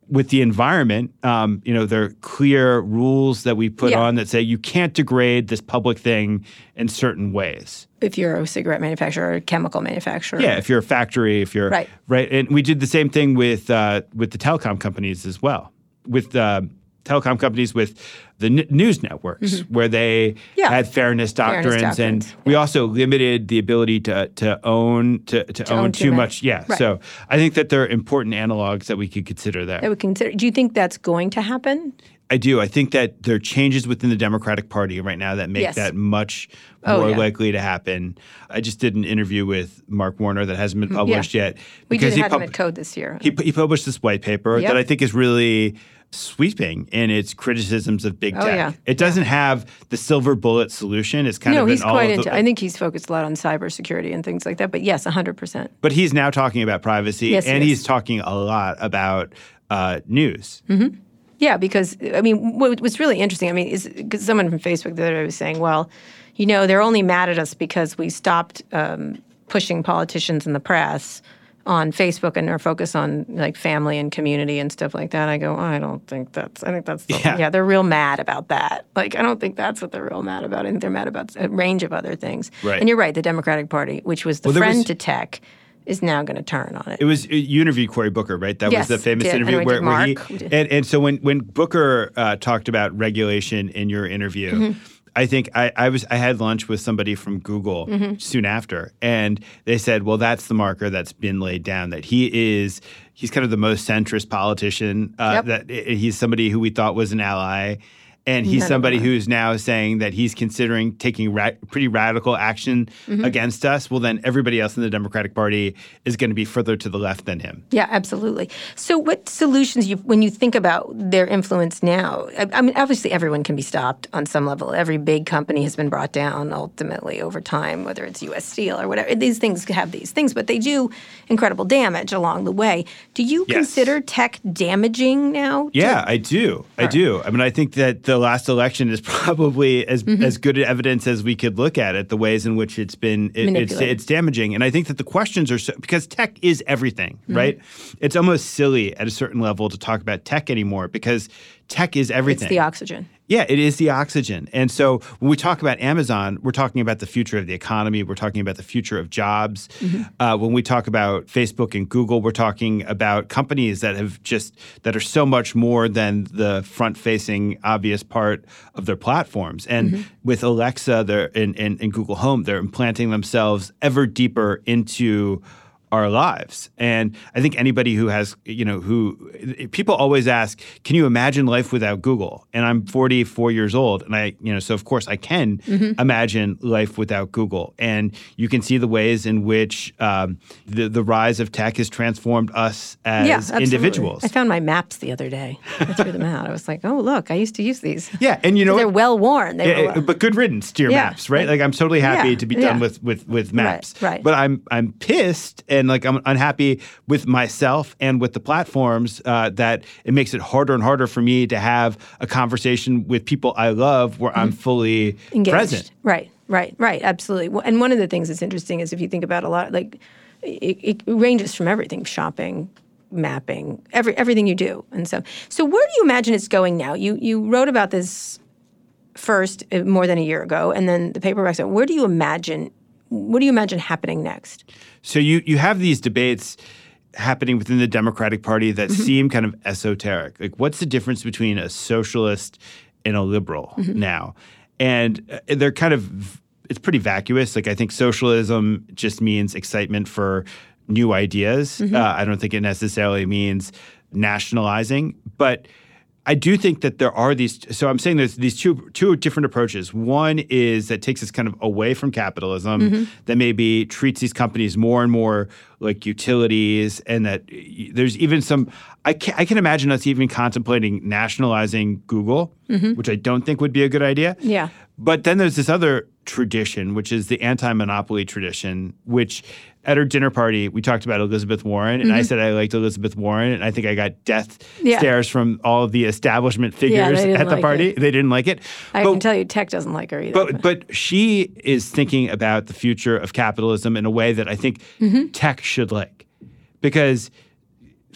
with the environment, um, you know, there are clear rules that we put Yeah. on that say you can't degrade this public thing in certain ways. If you're a cigarette manufacturer or a chemical manufacturer. Yeah, if you're a factory, if you're Right. right, and we did the same thing with uh, with the telecom companies as well, with uh, telecom companies with the n- news networks, where they Mm-hmm. Yeah. had fairness Fairness doctrines, and doctrines, we also limited the ability to to own to, to, own, own too too many. much. Yeah, Right. so I think that there are important analogs that we could consider there. That we consider. Do you think that's going to happen? I do. I think that there are changes within the Democratic Party right now that make Yes. that much Oh, more yeah. likely to happen. I just did an interview with Mark Warner that hasn't been published yet. Mm, We because did he have him at Code this year. He, he published this white paper Yep. that I think is really sweeping in its criticisms of big Oh, tech. yeah. It doesn't have the silver bullet solution. It's kind no, of he's quite into. the, I think he's focused a lot on cybersecurity and things like that. But yes, hundred percent. but he's now talking about privacy Yes, and he's talking a lot about uh, news. Yeah, because I mean, what, what's really interesting, I mean, is because someone from Facebook the other day was saying, well, you know, they're only mad at us because we stopped um, pushing politicians in the press on Facebook and are focused on like family and community and stuff like that. I go, I don't think that's. I think that's. The, Yeah. yeah. they're real mad about that. Like, I don't think that's what they're real mad about. I think they're mad about a range of other things. Right. And you're right. The Democratic Party, which was the Well, friend was- to tech, is now going to turn on it. It was you interviewed Cory Booker, right? That Yes, was the famous did. interview And where, where he and, and so when when Booker uh, talked about regulation in your interview, Mm-hmm. I think I, I was I had lunch with somebody from Google Mm-hmm. soon after, and they said, "Well, that's the marker that's been laid down. That he is he's kind of the most centrist politician. Uh, Yep. That he's somebody who we thought was an ally." And he's None somebody who's now saying that he's considering taking ra- pretty radical action Mm-hmm. against us. Well, then everybody else in the Democratic Party is going to be further to the left than him. Yeah, absolutely. So, what solutions you, when you think about their influence now? I, I mean, obviously, everyone can be stopped on some level. Every big company has been brought down ultimately over time, whether it's U.S. Steel or whatever. These things have these things, but they do incredible damage along the way. Do you Yes. consider tech damaging now? to- Yeah, I do. I do. I mean, I think that the last election is <laughs> probably as Mm-hmm. as good evidence as we could look at it. The ways in which it's been it, it's it's damaging, and I think that the questions are so because tech is everything, Mm-hmm. right? It's almost silly at a certain level to talk about tech anymore because tech is everything. It's the oxygen. Yeah, it is the oxygen. And so when we talk about Amazon, we're talking about the future of the economy. We're talking about the future of jobs. Uh, when we talk about Facebook and Google, we're talking about companies that have just that are so much more than the front-facing, obvious part of their platforms. And with Alexa, they're in, in, in Google Home, they're implanting themselves ever deeper into our lives. And I think anybody who has, you know, who people always ask, can you imagine life without Google? And I'm 44 years old. And I, you know, so of course I can Mm-hmm. imagine life without Google. And you can see the ways in which um, the, the rise of tech has transformed us as yeah, individuals. I found my maps the other day. I threw them out. I was like, oh, look, I used to use these. yeah. And you know, They're well worn. They Yeah, were but good riddance to your Yeah, maps, right? like- I'm totally happy to be done with with with maps. right. But I'm I'm pissed and like I'm unhappy with myself and with the platforms uh, that it makes it harder and harder for me to have a conversation with people I love where I'm fully Mm-hmm. engaged. present. Right, right, right. Absolutely. And one of the things that's interesting is if you think about a lot, like it, it ranges from everything: shopping, mapping, every everything you do, and so. So where do you imagine it's going now? You you wrote about this first uh, more than a year ago, and then the paperback. Where do you imagine? What do you imagine happening next? So you you have these debates happening within the Democratic Party that Mm-hmm. seem kind of esoteric. Like, what's the difference between a socialist and a liberal Mm-hmm. now? And uh, they're kind of it's pretty vacuous. Like, I think socialism just means excitement for new ideas. Mm-hmm. Uh, I don't think it necessarily means nationalizing, but. I do think that there are these. So I'm saying there's these two two different approaches. One is that takes us kind of away from capitalism, mm-hmm. that maybe treats these companies more and more like utilities, and that there's even some. I can, I can imagine us even contemplating nationalizing Google, mm-hmm. which I don't think would be a good idea. Yeah. But then there's this other tradition, which is the anti-monopoly tradition, which at her dinner party we talked about Elizabeth Warren, and I said I liked Elizabeth Warren, and I think I got death Mm-hmm. Yeah. stares from all of the establishment figures didn't at the like party. it. They didn't like it. I but, can tell you, tech doesn't like her either. but but she is thinking about the future of capitalism in a way that I think Mm-hmm. tech should like, because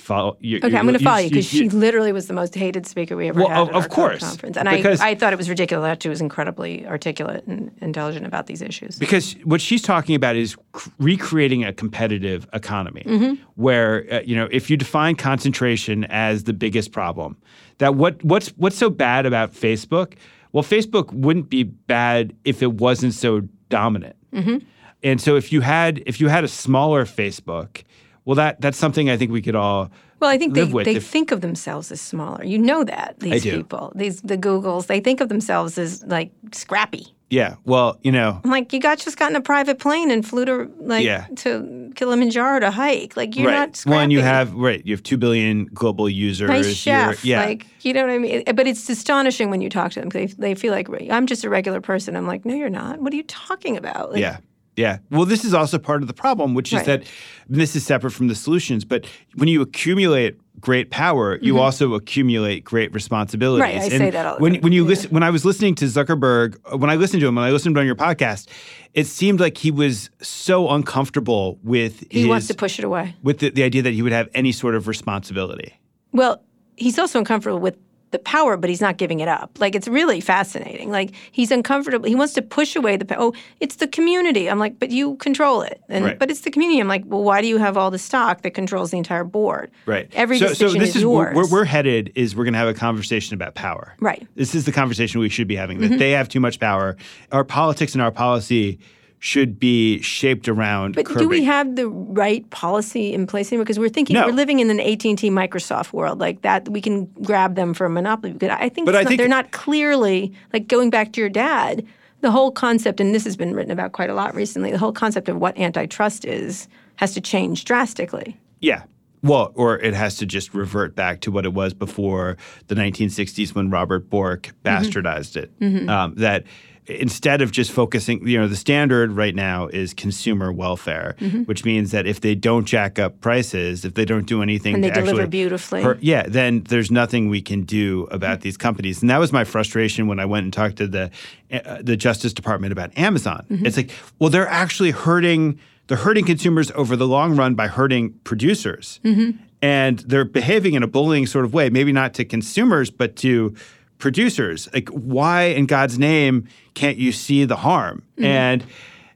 follow. You, Okay, I'm going to follow you because she literally was the most hated speaker we ever Well, had of- at of our course, conference, and I, I thought it was ridiculous that she was incredibly articulate and intelligent about these issues. Because what she's talking about is c- recreating a competitive economy, Mm-hmm. where uh, you know if you define concentration as the biggest problem, that what what's what's so bad about Facebook? Well, Facebook wouldn't be bad if it wasn't so dominant. Mm-hmm. And so if you had if you had a smaller Facebook, well, that that's something I think we could all Well, I think they, they if- think of themselves as smaller. You know that these people, these the Googles, they think of themselves as like scrappy. yeah, well, you know, I'm like, you got just got in a private plane and flew to like Yeah. to Kilimanjaro to hike. Like you're right. not scrappy. and you have right, you have two billion global users. nice chef. yeah, Like you know what I mean. But it's astonishing when you talk to them. They they feel like I'm just a regular person. I'm like, no, you're not. What are you talking about? Like, Yeah. Yeah. Well, this is also part of the problem, which is Right. that this is separate from the solutions. But when you accumulate great power, you also accumulate great responsibilities. Mm-hmm. Right, I say that all the when, time. When you Yeah. listen, when I was listening to Zuckerberg, uh, when I listened to him, when I listened on your podcast, it seemed like he was so uncomfortable with He his, wants to push it away. with the, the idea that he would have any sort of responsibility. Well, he's also uncomfortable with the power, but he's not giving it up. Like it's really fascinating. Like he's uncomfortable. He wants to push away the. Oh, it's the community. I'm like, but you control it. And Right. but it's the community. I'm like, well, why do you have all the stock that controls the entire board? Right. Every so, decision so this is, is yours. where we're headed is we're going to have a conversation about power. Right. Mm-hmm. This is the conversation we should be having that they have too much power. Our politics and our policy should be shaped around But curbing. do we have the right policy in place anymore? Because we're thinking No. we're living in an AT and T Microsoft world like that. We can grab them for a monopoly. But I think, But I not- think- they're not clearly like going back to your dad. The whole concept, and this has been written about quite a lot recently. The whole concept of what antitrust is has to change drastically. Yeah. Well, or it has to just revert back to what it was before the 1960s when Robert Bork Mm-hmm. bastardized it. Um, that instead of just focusing, you know, the standard right now is consumer welfare, Mm-hmm. which means that if they don't jack up prices, if they don't do anything And they to deliver actually beautifully. hurt- yeah, then there's nothing we can do about these companies. And that was my frustration when I went and talked to the uh, the Justice Department about Amazon. Mm-hmm. It's like, well, they're actually hurting they're hurting consumers over the long run by hurting producers. Mm-hmm. And they're behaving in a bullying sort of way, maybe not to consumers, but to producers. Like, why in God's name can't you see the harm? Mm-hmm. And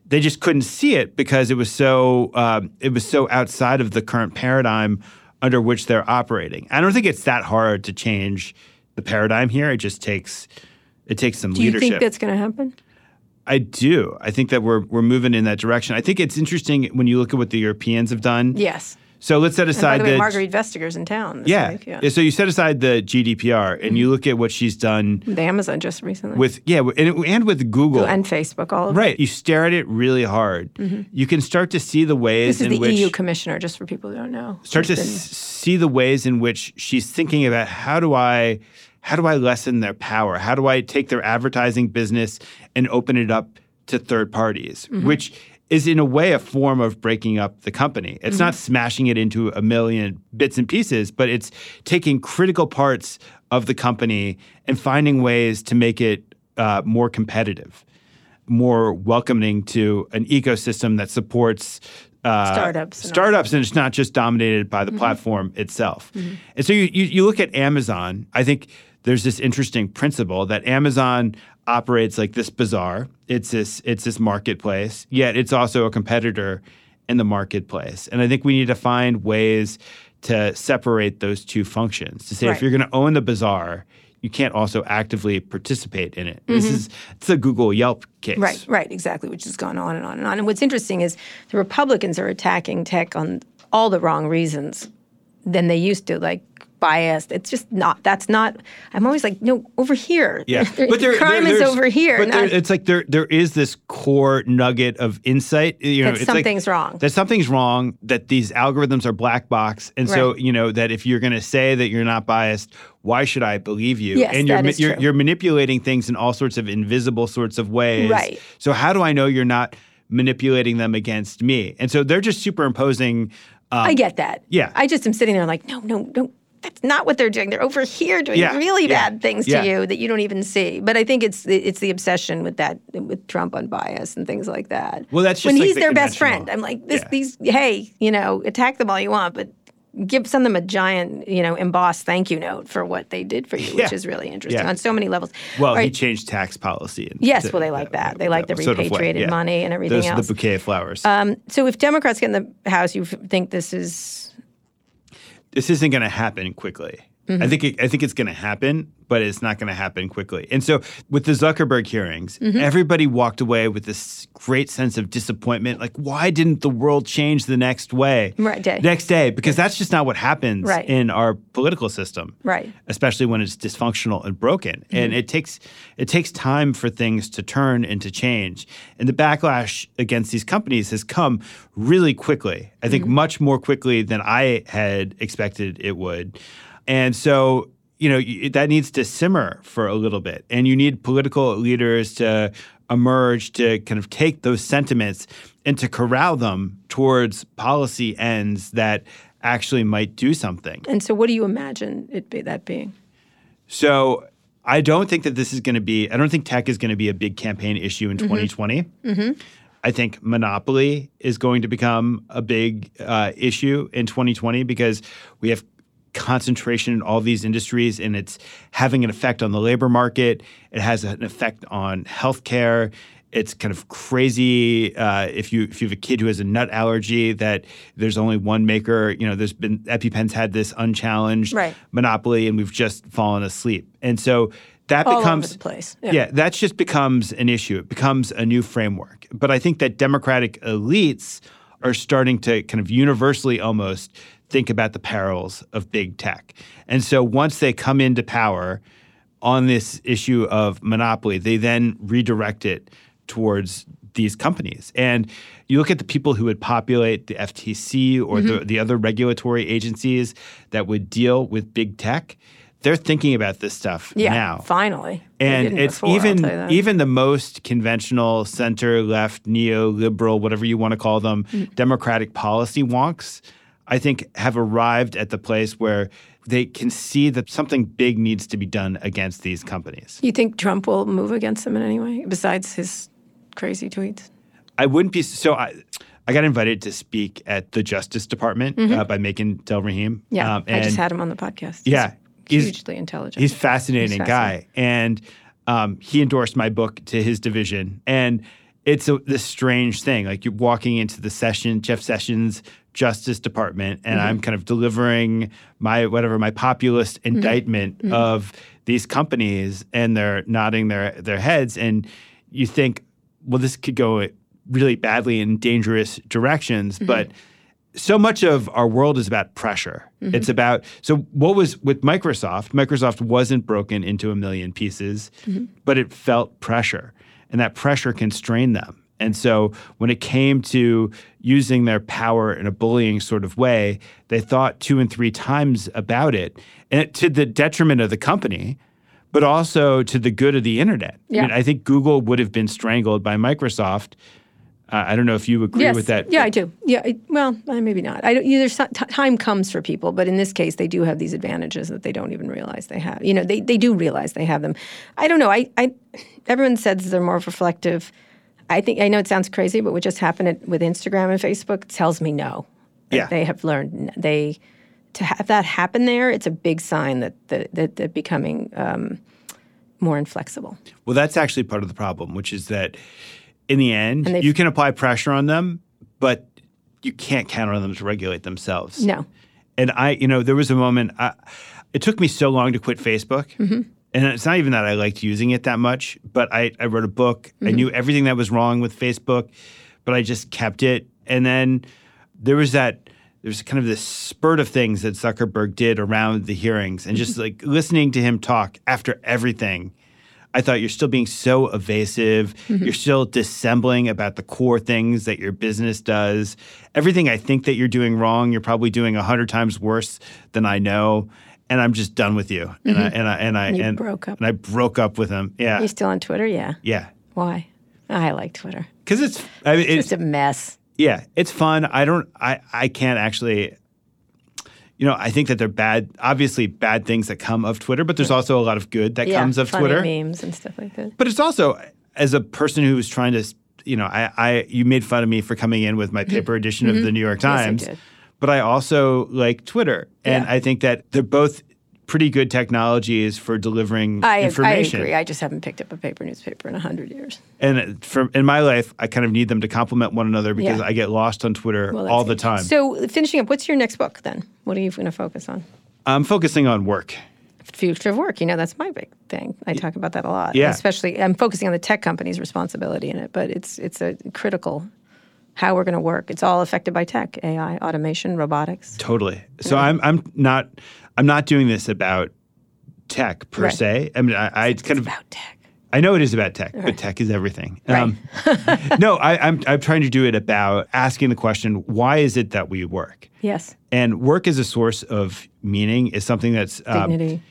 they just couldn't see it because it was so um, it was so outside of the current paradigm under which they're operating. I don't think it's that hard to change the paradigm here. It just takes it takes some leadership. Do you think that's going to happen? I do. I think that we're we're moving in that direction. I think it's interesting when you look at what the Europeans have done. Yes. So let's set aside And the way, Margrethe Vestager's in town. yeah. week, yeah. So you set aside the GDPR and you look at what she's done The Amazon just recently. with yeah, and, and with Google. and Facebook, all of it. You stare at it really hard. You can start to see the ways This is in the which EU commissioner, just for people who don't know. start to been- see the ways in which she's thinking about how do I how do I lessen their power? How do I take their advertising business and open it up to third parties? Mm-hmm. Which is in a way a form of breaking up the company. It's not Mm-hmm. smashing it into a million bits and pieces, but it's taking critical parts of the company and finding ways to make it uh, more competitive, more welcoming to an ecosystem that supports uh, Startups and startups, and it's not just dominated by the Mm-hmm. platform itself. And so you, you you look at Amazon. I think there's this interesting principle that Amazon operates like this bazaar. It's this it's this marketplace, yet it's also a competitor in the marketplace. And I think we need to find ways to separate those two functions. To say if you're going to own the bazaar, you can't also actively participate in it. This is it's a Google Yelp case. Mm-hmm. Right, right, exactly, which has gone on and on and on. And what's interesting is the Republicans are attacking tech on all the wrong reasons than they used to, like biased. It's just not. That's not. I'm always like, no, over here. Yeah, <laughs> but there- crime there- is over here. But there, it's like there there is this core nugget of insight. You know, That it's like- something's wrong. That something's wrong. That these algorithms are black box, and so you know that if you're going to say that you're not biased, why should I believe you? Yes, and you're that is you're, true. you're manipulating things in all sorts of invisible sorts of ways. Right. So how do I know you're not manipulating them against me? And so they're just superimposing. Um, I get that. yeah. I just am sitting there like, no, no, no. That's not what they're doing. They're over here doing Yeah, really yeah, bad things yeah. to you that you don't even see. But I think it's the, it's the obsession with that with Trump on bias and things like that. Well, that's just when like he's the their best friend. I'm like, this, Yeah. these, hey, you know, attack them all you want, but give send them a giant, you know, embossed thank you note for what they did for you, which is really interesting Yeah. on so many levels. Well, All he changed tax policy. And Yes, to- well, they like that. They like the sort of repatriated yeah. money and everything Those are else. the bouquet of flowers. Um, so if Democrats get in the House, you think this is this isn't going to happen quickly. Mm-hmm. I think it, I think it's going to happen, but it's not going to happen quickly. And so with the Zuckerberg hearings, Mm-hmm. everybody walked away with this great sense of disappointment. Like, why didn't the world change the next way? Right, day. Next day, because that's just not what happens Right. in our political system. Right. Especially when it's dysfunctional and broken. And Mm-hmm. it takes it takes time for things to turn and to change. And the backlash against these companies has come really quickly. I Mm-hmm. think much more quickly than I had expected it would. And so, you know, that needs to simmer for a little bit. And you need political leaders to emerge to kind of take those sentiments and to corral them towards policy ends that actually might do something. and so what do you imagine it be that being? So I don't think that this is going to be, I don't think tech is going to be a big campaign issue in 2020. I think monopoly is going to become a big uh, issue in 2020 because we have concentration in all these industries and it's having an effect on the labor market. It has an effect on healthcare. It's kind of crazy uh, if you if you have a kid who has a nut allergy that there's only one maker. You know, there's been EpiPen's had this unchallenged Right. monopoly, and we've just fallen asleep. And so that All becomes. Yeah. Yeah. that just becomes an issue. It becomes a new framework. But I think that Democratic elites are starting to kind of universally almost think about the perils of big tech. And so once they come into power on this issue of monopoly, they then redirect it towards these companies. And you look at the people who would populate the FTC or the, Mm-hmm. the other regulatory agencies that would deal with big tech, they're thinking about this stuff Yeah, now. finally. And it's before, even tell you that. even the most conventional center left neoliberal whatever you want to call them Mm. democratic policy wonks I think have arrived at the place where they can see that something big needs to be done against these companies. You think Trump will move against them in any way besides his crazy tweets? I wouldn't be so I I got invited to speak at the Justice Department uh, by Makan Delrahim. Mm-hmm. Yeah, Um, I just had him on the podcast. He's Yeah, he's- hugely intelligent. He's a fascinating He's guy, and um, he endorsed my book to his division, and it's a, this strange thing. Like you're walking into the session, Jeff Sessions Justice Department, and Mm-hmm. I'm kind of delivering my whatever my populist Mm-hmm. indictment of these companies, and they're nodding their their heads, and you think, well, this could go really badly in dangerous directions, Mm-hmm. but so much of our world is about pressure. Mm-hmm. It's about so what was with Microsoft, Microsoft wasn't broken into a million pieces, Mm-hmm. but it felt pressure. And that pressure constrained them. And so when it came to using their power in a bullying sort of way, they thought two and three times about it, and it, to the detriment of the company, but also to the good of the internet. I mean, I think Google would have been strangled by Microsoft. Uh, I don't know if you agree yes. with that. Yeah, I do. Yeah, I, well, uh, maybe not. I don't, you, there's t- time comes for people, but in this case, they do have these advantages that they don't even realize they have. You know, they, they do realize they have them. I don't know. I, I everyone says they're more reflective. I think I know it sounds crazy, but what just happened at, with Instagram and Facebook tells me no. Yeah. they have learned they to have that happen there. It's a big sign that that, that they're becoming um, more inflexible. Well, that's actually part of the problem, which is that in the end, you can apply pressure on them, but you can't count on them to regulate themselves. No. And I, you know, there was a moment, I, it took me so long to quit Facebook. Mm-hmm. And it's not even that I liked using it that much, but I, I wrote a book. I Mm-hmm. knew everything that was wrong with Facebook, but I just kept it. And then there was that, there's kind of this spurt of things that Zuckerberg did around the hearings and Mm-hmm. just like listening to him talk after everything. I thought you're still being so evasive. Mm-hmm. You're still dissembling about the core things that your business does. Everything I think that you're doing wrong, you're probably doing a hundred times worse than I know. And I'm just done with you. And I and I and I Mm-hmm. And, broke up. and I broke up with him. Yeah, You still on Twitter? Yeah. yeah. Why? I like Twitter. Because it's, I mean, It's it's just a mess. yeah, it's fun. I don't. I I can't actually. You know, I think that they're bad. Obviously, bad things that come of Twitter, but there's also a lot of good that Yeah, comes of funny Twitter. memes and stuff like that. But it's also as a person who's trying to, you know, I, I you made fun of me for coming in with my paper edition of the New York Mm-hmm. Yes, I Times. did. But I also like Twitter. And Yeah. I think that they're both pretty good technologies for delivering I, I agree. I just haven't picked up a paper newspaper in a hundred years. And for, in my life, I kind of need them to complement one another because Yeah. I get lost on Twitter Well, all the it. time. So, finishing up, what's your next book then? What are you going to focus on? I'm focusing on work. Future of work. You know, that's my big thing. I talk about that a lot. Yeah. Especially, I'm focusing on the tech company's responsibility in it, but it's it's a critical how we're going to work. It's all affected by tech, AI, automation, robotics. Totally. So I'm I'm not I'm not doing this about tech per Right. se. I mean, I, I kind of About tech. I know it is about tech, but tech is everything. Um, <laughs> no, I, I'm I'm trying to do it about asking the question: Why is it that we work? Yes. And work as a source of meaning is something that's um, Dignity.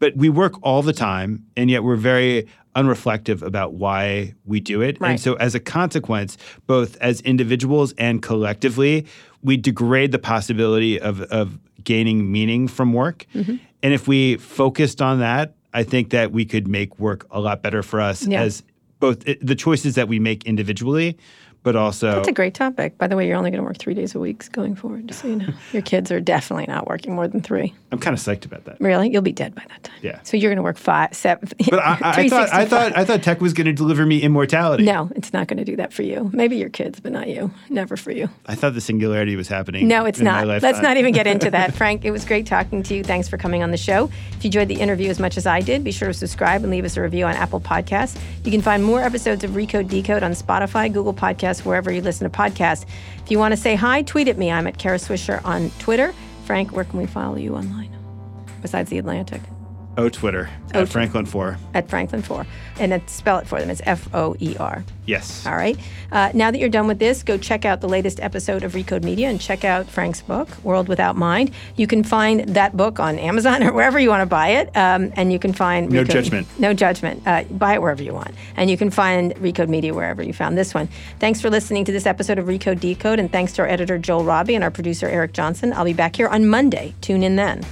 but we work all the time, and yet we're very unreflective about why we do it. Right. And so, as a consequence, both as individuals and collectively, we degrade the possibility of, of gaining meaning from work. Mm-hmm. And if we focused on that, I think that we could make work a lot better for us Yeah. as both the choices that we make individually, but also That's a great topic. By the way, you're only going to work three days a week going forward, just so you know. <laughs> Your kids are definitely not working more than three. I'm kind of psyched about that. Really? You'll be dead by that time. Yeah. So you're going to work five, seven, <laughs> But I, I, thought I thought I thought tech was going to deliver me immortality. No, it's not going to do that for you. Maybe your kids, but not you. Never for you. I thought the singularity was happening. No, it's in my not. Let's not even get into that. <laughs> Frank, it was great talking to you. Thanks for coming on the show. If you enjoyed the interview as much as I did, be sure to subscribe and leave us a review on Apple Podcasts. You can find more episodes of Recode Decode on Spotify, Google Podcasts, wherever you listen to podcasts. If you want to say hi, tweet at me. I'm at Kara Swisher on Twitter. Frank, where can we follow you online? Besides the Atlantic. Oh, Twitter Oh, at Franklin Foer. At Franklin Foer. And then spell it for them. It's F O E R. Yes. All right. Uh, now that you're done with this, go check out the latest episode of Recode Media and check out Frank's book, World Without Mind. You can find that book on Amazon <laughs> or wherever you want to buy it. Um, and you can find No Recode- judgment. No judgment. Uh, buy it wherever you want. And you can find Recode Media wherever you found this one. Thanks for listening to this episode of Recode Decode. And thanks to our editor, Joel Robbie, and our producer, Eric Johnson. I'll be back here on Monday. Tune in then.